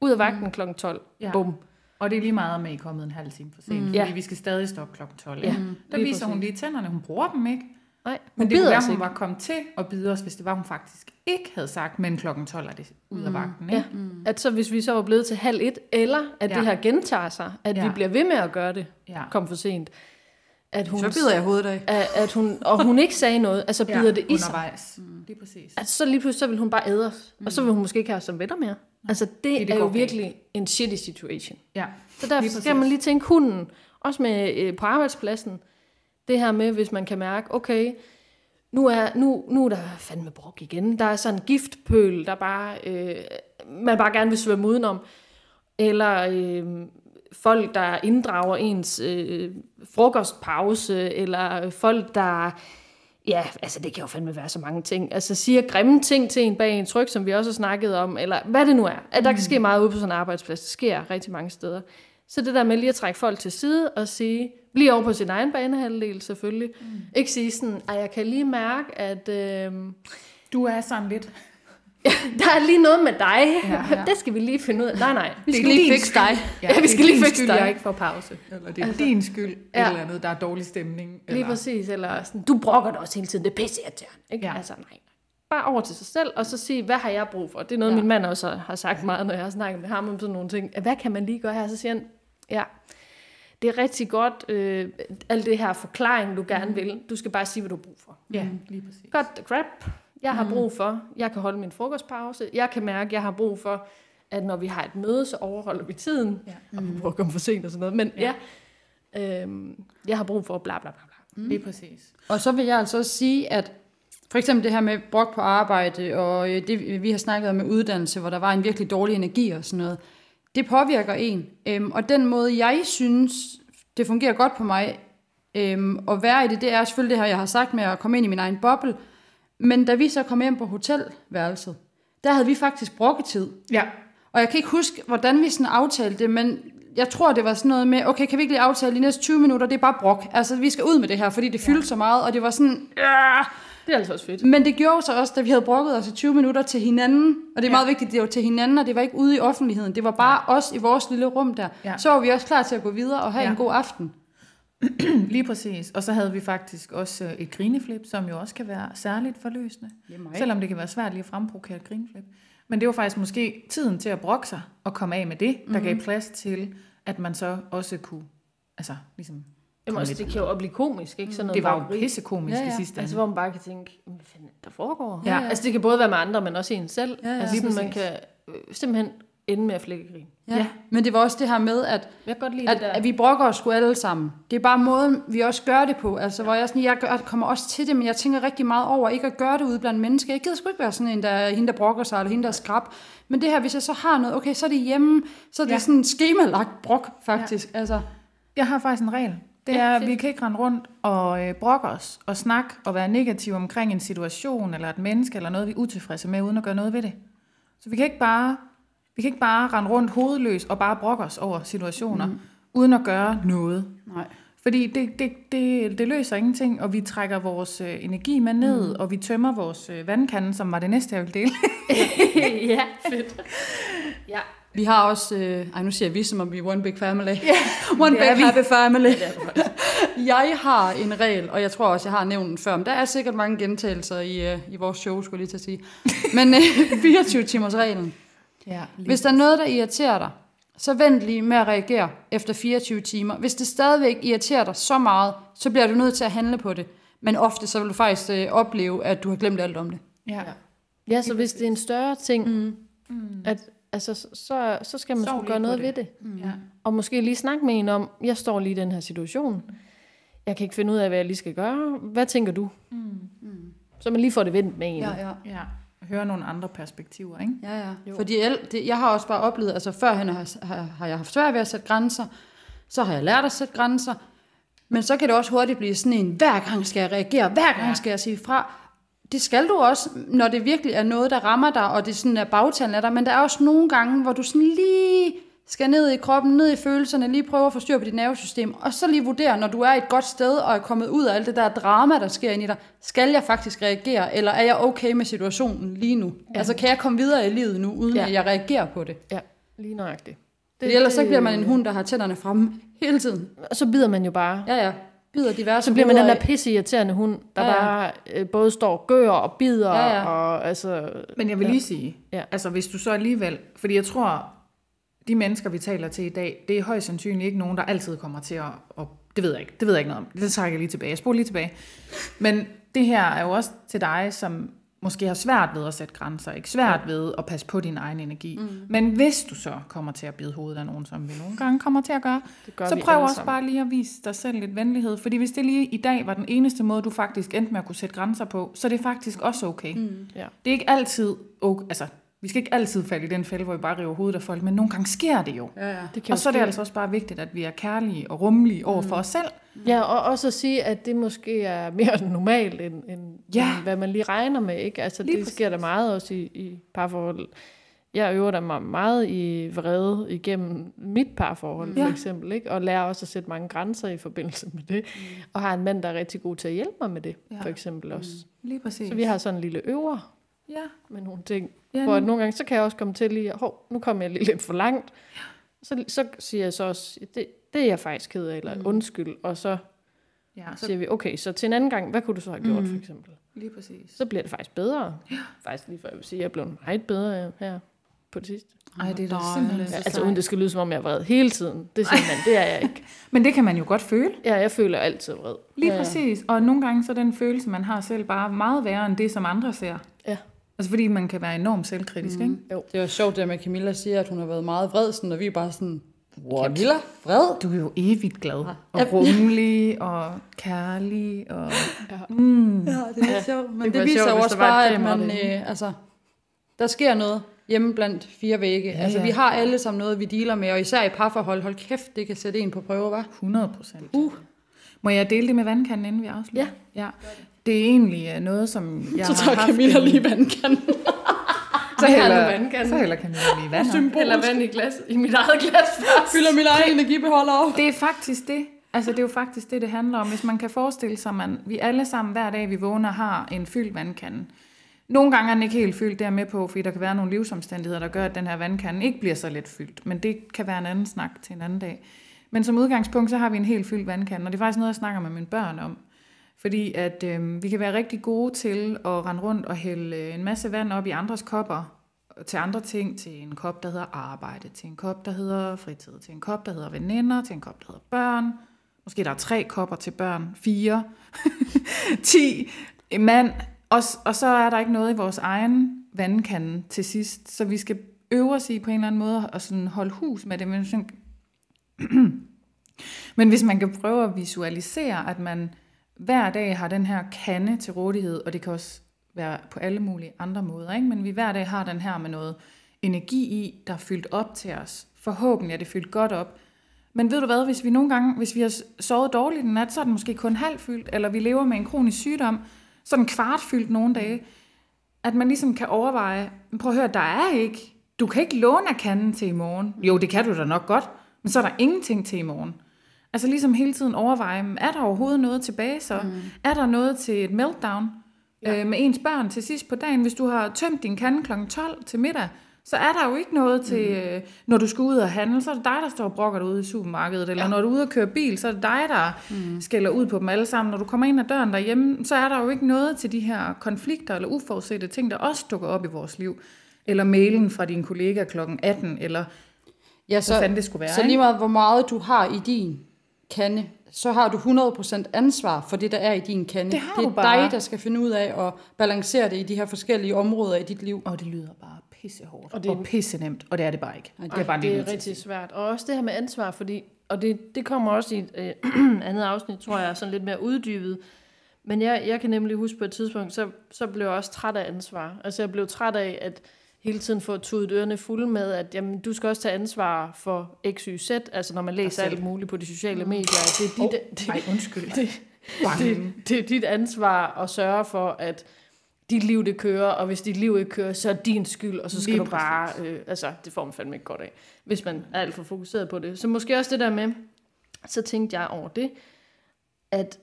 ud af vagten klokken 12, Ja. bum. Og det er lige meget, om I er kommet en halv time for sent, mm. fordi Ja. vi skal stadig stoppe klokken 12. Ja, Ja. Der lige viser hun lige tænderne, hun bruger dem ikke. Nej, Men det kunne være, hun ikke. var kommet til at bide os, hvis det var, hun faktisk ikke havde sagt, men klokken 12 er det ud af vagten. Ikke? Ja, at så hvis vi så var blevet til halv et, eller at ja. Det her gentager sig, at ja. vi bliver ved med at gøre det, Ja. kom for sent, at hun, Så bider jeg hovedet af. at, at hun, og hun ikke sagde noget, altså bider det i sig. undervejs. Mm. Lige præcis. At så lige pludselig, så vil hun bare æde os, og så vil hun måske ikke have os som venner mere. Altså det, det det er jo galt. virkelig en shitty situation. Ja. Så derfor skal man lige tænke hunden, også med øh, på arbejdspladsen, det her med, hvis man kan mærke, okay, nu er, nu, nu er der fandme brok igen. Der er sådan en giftpøl, der bare, øh, man bare gerne vil svømme udenom. Eller øh, folk, der inddrager ens øh, frokostpause, eller folk, der... Ja, altså det kan jo fandme være så mange ting. Altså siger grimme ting til en bag en tryk, som vi også har snakket om, eller hvad det nu er. At der kan ske meget ude på sådan en arbejdsplads. Det sker rigtig mange steder. Så det der med lige at trække folk til side og sige, lige over på sin egen banehalvdel selvfølgelig. Mm. Ikke sige sådan, at jeg kan lige mærke, at... Øh, Du er sådan lidt... der er lige noget med dig. Ja, ja. Det skal vi lige finde ud af. Nej, nej. Vi Det skal lige fikse dig. Ja, vi skal lige din fikse skyld, dig. jeg ikke får pause. Eller det er altså, din skyld, ja. et eller andet, der er dårlig stemning. Lige eller, præcis. Eller sådan, du brokker dig også hele tiden. Det er pisse. Ikke? Ja. Altså, nej. Bare over til sig selv, og så sige, hvad har jeg brug for? Det er noget, Ja. ja. min mand også har sagt meget, når jeg har snakket med ham om sådan nogle ting. Hvad kan man lige gøre her? Så siger han, ja, det er rigtig godt, øh, alt det her forklaring, du gerne vil. Du skal bare sige, hvad du har brug for. Ja, lige præcis. Godt, crap. Jeg har brug for, jeg kan holde min frokostpause. Jeg kan mærke, jeg har brug for, at når vi har et møde, så overholder vi tiden. Ja. Og vi prøver at komme for sent og sådan noget. Men ja, ja øhm, jeg har brug for bla bla bla bla. Lige præcis. Og så vil jeg altså også sige, at for eksempel det her med brok på arbejde, og øh, det vi har snakket om med uddannelse, hvor der var en virkelig dårlig energi og sådan noget, det påvirker en. Øhm, og den måde, jeg synes, det fungerer godt på mig, øhm, at være i det, det er selvfølgelig det her, jeg har sagt med at komme ind i min egen boble. Men da vi så kom hjem på hotelværelset, der havde vi faktisk brokketid. Ja, Og jeg kan ikke huske, hvordan vi sådan aftalte det, men jeg tror, det var sådan noget med, okay, kan vi ikke lige aftale de næste 20 minutter, det er bare brok. Altså, vi skal ud med det her, fordi det fyldte så meget, og det var sådan, ja. Det er altså også fedt. Men det gjorde så også, da vi havde brokket os i 20 minutter til hinanden, og det er Ja. meget vigtigt, det var til hinanden, og det var ikke ude i offentligheden, det var bare os i vores lille rum der. Ja. Så var vi også klar til at gå videre og have Ja. en god aften. lige præcis. Og så havde vi faktisk også øh, et grineflip, som jo også kan være særligt forløsende. Jamen, Selvom det kan være svært lige at fremprovokere et grineflip. Men det var faktisk måske tiden til at brokke sig og komme af med det, der gav plads til, at man så også kunne, altså ligesom, Jamen, også, lidt- det kan jo blive komisk, ikke? Sådan noget det var jo pissekomisk Ja, ja, ja. ja. i sidste Altså, ende. hvor man bare kan tænke, hvad fanden er der foregår? Ja. Altså, det kan både være med andre, men også en selv. Ja, ja. Altså, sådan, man kan øh, simpelthen ende med at flække grin. Ja. Ja. Men det var også det her med, at Jeg godt lide at, det der. at vi brokker os sgu alle sammen. Det er bare måden, vi også gør det på. Altså, hvor jeg, sådan, jeg gør, kommer også til det, men jeg tænker rigtig meget over ikke at gøre det ude blandt mennesker. Jeg gider sgu ikke være sådan en, der, hende, der brokker sig, eller hende, der er skrab. Men det her, hvis jeg så har noget, okay, så er det hjemme, så er det Ja. ja. sådan en skemalagt brok, faktisk. Ja. Altså, Jeg har faktisk en regel. Det Ja, er, at fedt. vi kan ikke rende rundt og øh, brokke os og snakke og være negative omkring en situation eller et menneske eller noget, vi er utilfredse med, uden at gøre noget ved det. Så vi kan ikke bare, vi kan ikke bare rende rundt hovedløs og bare brokke os over situationer, mm. uden at gøre noget. nej. Fordi det, det, det, det løser ingenting, og vi trækker vores øh, energi med ned, mm. og vi tømmer vores øh, vandkande, som var det næste, jeg ville dele. ja, fedt. Ja, Vi har også, øh, ej nu siger vi, som om vi er one big family. Yeah, one big vi. happy family. jeg har en regel, og jeg tror også, jeg har nævnt den før, men der er sikkert mange gentagelser i, øh, i vores show, skulle jeg lige til at sige. Men øh, 24 timers reglen. Ja, Hvis der er noget, der irriterer dig, så vent lige med at reagere efter 24 timer. Hvis det stadigvæk irriterer dig så meget, så bliver du nødt til at handle på det. Men ofte så vil du faktisk øh, opleve, at du har glemt alt om det. ja. ja så hvis det er en større ting, mm. at, altså, så, så skal man Sov sgu lige gøre på noget det. ved det. ja. Og måske lige snakke med en om, jeg står lige i den her situation. Jeg kan ikke finde ud af, hvad jeg lige skal gøre. Hvad tænker du? Mm. Så man lige får det vendt med en. ja. ja. Høre nogle andre perspektiver, ikke? Ja, ja. Jo. Fordi el, det, jeg har også bare oplevet, altså førhen har, har, har jeg haft svært ved at sætte grænser, så har jeg lært at sætte grænser, men så kan det også hurtigt blive sådan en, hver gang skal jeg reagere, hver gang Ja. skal jeg sige fra. Det skal du også, når det virkelig er noget, der rammer dig, og det sådan er bagtalen af dig, men der er også nogle gange, hvor du sådan lige skal ned i kroppen, ned i følelserne, lige prøve at få styr på dit nervesystem, og så lige vurdere, når du er et godt sted og er kommet ud af alt det der drama, der sker ind i dig, skal jeg faktisk reagere, eller er jeg okay med situationen lige nu? Ja. Altså kan jeg komme videre i livet nu, uden Ja. at jeg reagerer på det? Ja, lige nøjagtigt. Det, ellers så bliver man en hund, der har tænderne fremme hele tiden. Og så bider man jo bare. Ja, ja. Bider diverse Så bliver man den der pisse irriterende hund, der Ja, ja. bare øh, både står og gør og bider. Ja, ja. Og, altså, Men jeg vil Ja. lige sige, ja. altså hvis du så alligevel, fordi jeg tror, de mennesker, vi taler til i dag, det er højst sandsynligt ikke nogen, der altid kommer til at, og det ved jeg ikke, det ved jeg ikke noget om, det trækker jeg lige tilbage, jeg spoler lige tilbage. Men det her er jo også til dig, som måske har svært ved at sætte grænser, ikke svært ved at passe på din egen energi. Mm. Men hvis du så kommer til at bide hovedet af nogen, som vi nogle gange kommer til at gøre, det gør så prøv også sammen. bare lige at vise dig selv lidt venlighed. Fordi hvis det lige i dag var den eneste måde, du faktisk endte med at kunne sætte grænser på, så er det faktisk også okay. Mm. Ja. Det er ikke altid okay. Altså, vi skal ikke altid falde i den fælde, hvor vi bare river hovedet af folk, men nogle gange sker det jo. Ja, ja. Det kan Og jo så er det ske. altså også bare vigtigt, at vi er kærlige og rummelige over for os selv. Ja, og også at sige, at det måske er mere normalt, end, end, Ja. end hvad man lige regner med. Ikke? Altså, Lige det sker der præcis. meget også i, i parforhold. Jeg øver mig meget i vrede igennem mit parforhold, Ja. for eksempel. Ikke? Og lærer også at sætte mange grænser i forbindelse med det. Mm. Og har en mand, der er rigtig god til at hjælpe mig med det, Ja. for eksempel også. Lige præcis. Så vi har sådan en lille øver Ja. med nogle ting. ja Hvor nu- nogle gange, så kan jeg også komme til lige, hov, nu kommer jeg lige lidt for langt. Så, så siger jeg så også, det, det er jeg faktisk ked af, eller mm. undskyld. Og så, ja, så siger vi, okay, så til en anden gang, hvad kunne du så have gjort, Mm. for eksempel? lige præcis. Så bliver det faktisk bedre. Faktisk lige før jeg vil sige, at jeg er blevet meget bedre her på det sidste. Ej, det er da simpelthen er Altså uden det skal lyde, som om jeg er vred hele tiden. Det siger man, det er jeg ikke. Men det kan man jo godt føle. Ja, jeg føler altid vred. Lige ja, ja. præcis. Og nogle gange så er den følelse, man har selv, bare meget værre end det, som andre ser. Ja. Altså fordi man kan være enormt selvkritisk, mm. ikke? Det er jo sjovt, det med, at Camilla siger, at hun har været meget vred, sådan, og vi er bare sådan, What? Camilla, vred? Du er jo evigt glad. Ja. Og rummelig og kærlig. Og... Ja. Mm. Ja, det er sjovt. Men det, være viser sjovt, jo også bare, at man, øh, altså, der sker noget hjemme blandt fire vægge. Ja, Ja, altså, ja. vi har alle sammen noget, vi dealer med, og især i parforhold. Hold kæft, det kan sætte en på prøve, var. 100 procent. Uh. Må jeg dele det med vandkanden, inden vi afslutter? Ja. ja. Det er egentlig øh, noget, som jeg Så har tager haft Camilla en- lige vandkanden. Så hælder, en vandkande. så hælder Camilla lige vand op. Symbol. Eller vand i, glas, i mit eget glas først. Fylder min egen energibeholder op. Det er faktisk det. Altså, det er jo faktisk det, det handler om. Hvis man kan forestille sig, at man, vi alle sammen hver dag, vi vågner, har en fyldt vandkande. Nogle gange er den ikke helt fyldt, er jeg med på, fordi der kan være nogle livsomstændigheder, der gør, at den her vandkande ikke bliver så let fyldt. Men det kan være en anden snak til en anden dag. Men som udgangspunkt, så har vi en helt fyldt vandkande, og det er faktisk noget, jeg snakker med mine børn om. Fordi at øh, vi kan være rigtig gode til at rende rundt og hælde øh, en masse vand op i andres kopper, til andre ting, til en kop, der hedder arbejde, til en kop, der hedder fritid, til en kop, der hedder veninder, til en kop, der hedder børn. Måske der er tre kopper til børn, fire, ti mand, og, og så er der ikke noget i vores egen vandkande til sidst, så vi skal øve os i på en eller anden måde at sådan holde hus med det. Men, sådan, men hvis man kan prøve at visualisere, at man hver dag har den her kande til rådighed, og det kan også være på alle mulige andre måder, ikke? men vi hver dag har den her med noget energi i, der er fyldt op til os. Forhåbentlig er det fyldt godt op. Men ved du hvad, hvis vi nogle gange, hvis vi har sovet dårligt en nat, så er den måske kun halvfyldt, eller vi lever med en kronisk sygdom, så er den kvartfyldt nogle dage. At man ligesom kan overveje, prøv at høre, der er ikke, du kan ikke låne af kanden til i morgen. Jo, det kan du da nok godt, men så er der ingenting til i morgen. Altså ligesom hele tiden overveje, er der overhovedet noget tilbage så? Mm. Er der noget til et meltdown ja. øh, med ens børn til sidst på dagen? Hvis du har tømt din kande kl. 12 til middag, så er der jo ikke noget til, øh, når du skal ud og handle, så er det dig, der står og brokker dig ude i supermarkedet. Eller ja. når du er ude og køre bil, så er det dig, der mm. skælder ud på dem alle sammen. Når du kommer ind ad døren derhjemme, så er der jo ikke noget til de her konflikter eller uforudsete ting, der også dukker op i vores liv. Eller mailen fra din kollega kl. 18, eller Ja, så, hvad fanden det skulle være. Så lige meget, hvor meget du har i din kande, så har du 100% ansvar for det, der er i din kande. Det har det er du bare. dig, der skal finde ud af at balancere det i de her forskellige områder i dit liv. Og det lyder bare pissehårdt. Og Og, det- og pisse nemt, og det er det bare ikke. Nej, det er bare det er rigtig svært. Og også det her med ansvar, fordi, og det, det kommer også i et øh, andet afsnit, tror jeg, sådan lidt mere uddybet. Men jeg, jeg kan nemlig huske på et tidspunkt, så, så blev jeg også træt af ansvar. Altså jeg blev træt af, at hele tiden få tudet ørerne fulde med, at jamen, du skal også tage ansvar for X, Y, Z, altså når man læser alt muligt på de sociale medier. at Det er dit, det, Ej, undskyld. det, det, det er dit ansvar at sørge for, at dit liv det kører, og hvis dit liv ikke kører, så er din skyld, og så skal Lige du bare, øh, altså det får man fandme ikke godt af, hvis man er alt for fokuseret på det. Så måske også det der med, så tænkte jeg over det, at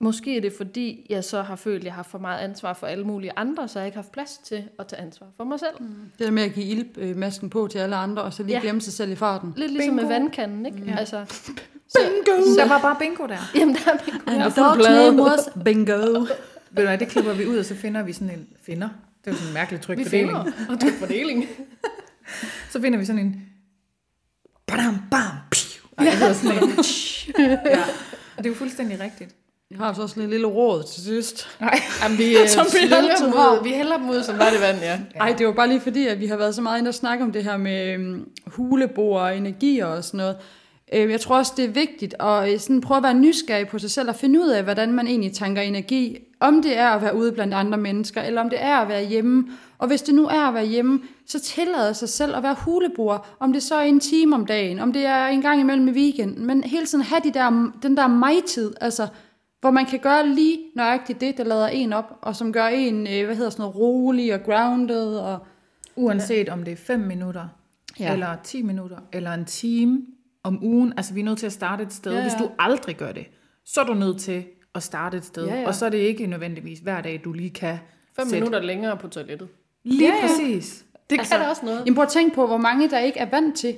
måske er det fordi, jeg så har følt, at jeg har for meget ansvar for alle mulige andre, så jeg ikke har haft plads til at tage ansvar for mig selv. Mm. Det der med at give ildmasken på til alle andre, og så lige Ja. ja. glemme sig selv i farten. Lidt ligesom Bingo. med vandkanden, ikke? Ja. Altså, Så der var bare bingo der. jamen der er bingo. And Jeg er the dog's name was Bingo. Ved du hvad, det klipper vi ud, og så finder vi sådan en... Finder? Det er jo sådan en mærkelig Vi trykfordeling. finder og tryk fordeling. Så finder vi sådan en... Badam, bam, piu. Ej, det hedder sådan en... ja. Og det er jo fuldstændig rigtigt. Jeg har altså også en lille råd til sidst. Nej. Jamen, vi, øh, Som vi altid dem ud. Vi hælder dem ud, som var det vand, ja. Ej, det var bare lige fordi, at vi har været så meget inde og snakke om det her med øhm, huleboer og energier og sådan noget. Øh, jeg tror også, det er vigtigt at øh, sådan prøve at være nysgerrig på sig selv og finde ud af, hvordan man egentlig tanker energi. Om det er at være ude blandt andre mennesker, eller om det er at være hjemme. Og hvis det nu er at være hjemme, så tillader sig selv at være huleboer. Om det så er en time om dagen, om det er en gang imellem i weekenden. Men hele tiden have de der, den der mig-tid, altså hvor man kan gøre lige nøjagtigt det, der lader en op, og som gør en, øh, hvad hedder sådan noget, rolig og grounded, og Uanset om det er 5 minutter, Ja. eller 10 minutter, eller en time om ugen. Altså, vi er nødt til at starte et sted. Ja, Ja. Hvis du aldrig gør det, så er du nødt til at starte et sted. Ja, ja. Og så er det ikke nødvendigvis hver dag, du lige kan Fem Sæt. minutter længere på toilettet. Lige Ja, ja. præcis. Det Altså, kan da også noget. Jamen prøv at tænke på, hvor mange der ikke er vant til.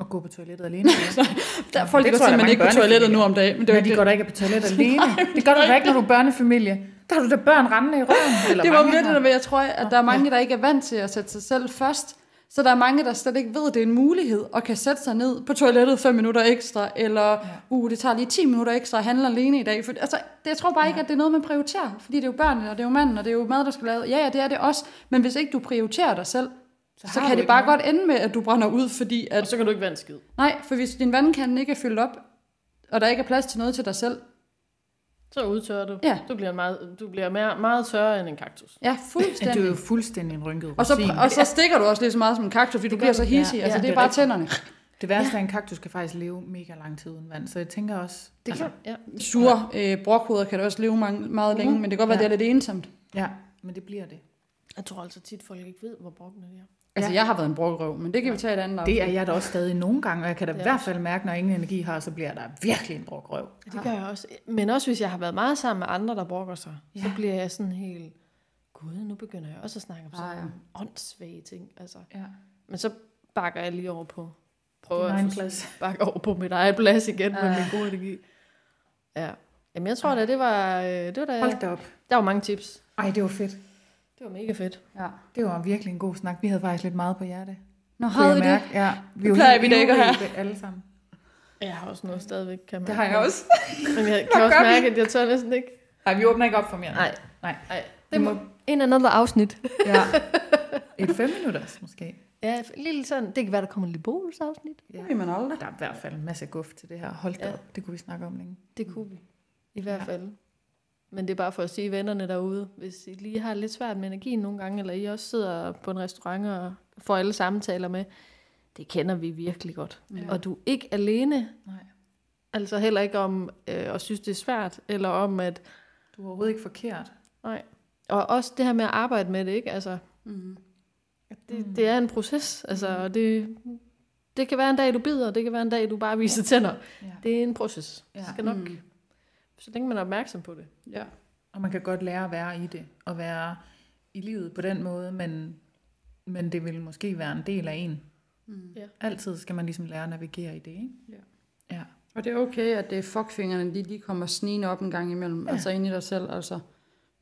At gå på toilettet alene. Der er folk, det der er simpelthen ikke på toilettet nu om dagen. Men det, Men de ikke går det. da ikke på toilettet alene. Det gør du da ikke, når du er børnefamilie. Der har du da børn rendende i røven. Eller det var virkelig, hvad jeg tror, at der er mange, der ikke er vant til at sætte sig selv først. Så der er mange, der slet ikke ved, at det er en mulighed, og kan sætte sig ned på toilettet 5 minutter ekstra, eller ja. uh, det tager lige 10 minutter ekstra at handle alene i dag. For, altså, det, jeg tror bare ikke, at det er noget, man prioriterer, fordi det er jo børnene, og det er jo manden, og det er jo mad, der skal lave. Ja, ja, det er det også, men hvis ikke du prioriterer dig selv, så, så kan det bare noget. godt ende med, at du brænder ud, fordi at... Og så kan du ikke være en skid. Nej, for hvis din vandkande ikke er fyldt op, og der ikke er plads til noget til dig selv, Så udtørrer du. Ja. Du bliver, meget, du bliver mere, meget tørre end en kaktus. ja, Ja, fuldstændig. du er jo fuldstændig en rynket Og så, og så stikker du også lige så meget som en kaktus, fordi du bliver så hissig. Ja, altså, ja, det er det bare rigtigt. tænderne. Det værste er, at en kaktus kan faktisk leve mega lang tid uden vand. Så jeg tænker også... Det altså, kan, ja. Sure øh, brokhoveder kan da også leve mange, meget længe, men det kan godt være, Ja. at det er lidt ensomt. Ja, men det bliver det. Jeg tror altså tit, folk ikke ved, hvor brokkende de er. Altså, jeg har været en brokrøv, men det kan vi tage et andet Det er jeg da også stadig nogle gange, og jeg kan da i er hvert fald mærke, når ingen energi har, så bliver der virkelig en brug røv. Det gør jeg også. Men også hvis jeg har været meget sammen med andre, der brokker sig, ja. så Ja. bliver jeg sådan helt, gud, nu begynder jeg også at snakke om sådan Ah, ja. nogle åndssvage ting. Altså. Ja. Men så bakker jeg lige over på, prøver at plads. bakke over på mit eget plads igen med Ah. min gode energi. Ja. Jamen jeg tror da, det var, øh, det var da, Hold da op. der var mange tips. Ej, det var fedt. Det var mega fedt. Ja. Det var virkelig en god snak. Vi havde faktisk lidt meget på hjerte. Nå, havde vi det? Ja, vi var plejer vi da ikke at have. alle sammen. Jeg har også noget stadigvæk, kan man. Det har jeg også. Men jeg kan også vi? mærke, at jeg tør næsten ikke. Nej, vi åbner ikke op for mere. Nej. Nej. Nej. Det må... En another afsnit. Ja. Et fem minutters måske. Ja, lille sådan. Det kan være, der kommer en lille bonusafsnit. Ja. Det man aldrig. Der er i hvert fald en masse guf til det her. Hold da Ja. op. Det kunne vi snakke om længe. Det kunne vi. I hvert Ja. fald. Men det er bare for at sige vennerne derude, hvis I lige har lidt svært med energien nogle gange, eller I også sidder på en restaurant og får alle samtaler med, det kender vi virkelig godt. Ja. Og du er ikke alene, Nej. altså heller ikke om øh, at synes, det er svært, eller om at, Du er overhovedet ikke forkert. nej. Og også det her med at arbejde med det, ikke? Altså, Mm. det, det er en proces, altså, og det, det kan være en dag, du bider, det kan være en dag, du bare viser tænder. Ja. Det er en proces. Ja. Det skal nok, Mm. Så længe man er opmærksom på det. Ja. Og man kan godt lære at være i det, og være i livet på den måde, men, men det vil måske være en del af en. Mm. Ja. Altid skal man ligesom lære at navigere i det, ikke? Ja. Ja. Og det er okay, at det er fuckfingrene, de lige kommer snigende op en gang imellem, ja. altså ind i dig selv, altså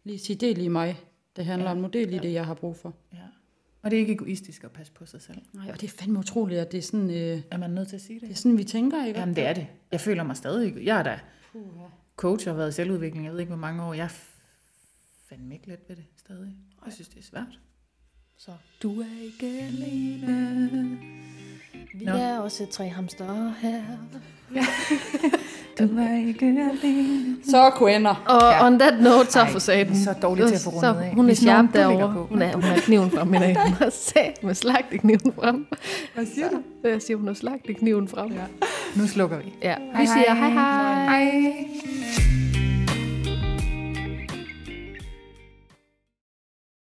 lige sige, det er lige mig, det handler Ja. ja. om nu, det er lige ja. det, jeg har brug for. ja. Og det er ikke egoistisk at passe på sig selv. Nej, og det er fandme utroligt, at det er sådan, øh, Er man nødt til at sige det er det? sådan vi tænker, ikke? Jamen det er det. Jeg føler mig stadig... Jeg er da Puh, coach og har været i selvudvikling, jeg ved ikke hvor mange år. Jeg er fandme ikke let ved det stadig. Jeg synes, det er svært. Så du er ikke alene. Vi Nå. er også tre hamster her. Du er ikke alene. Så kvinder. Og Ja. ja. on that note, så Ej, for satan. så dårligt til at få Så rundet af. Hun er sharp derovre. på. Hun, er, hun har kniven frem. Hun har sat med slagte kniven frem. Hvad siger du? Så jeg siger, hun har slagte kniven frem. Ja. Nu slukker vi. Ja. Vi siger hej hej. Hej.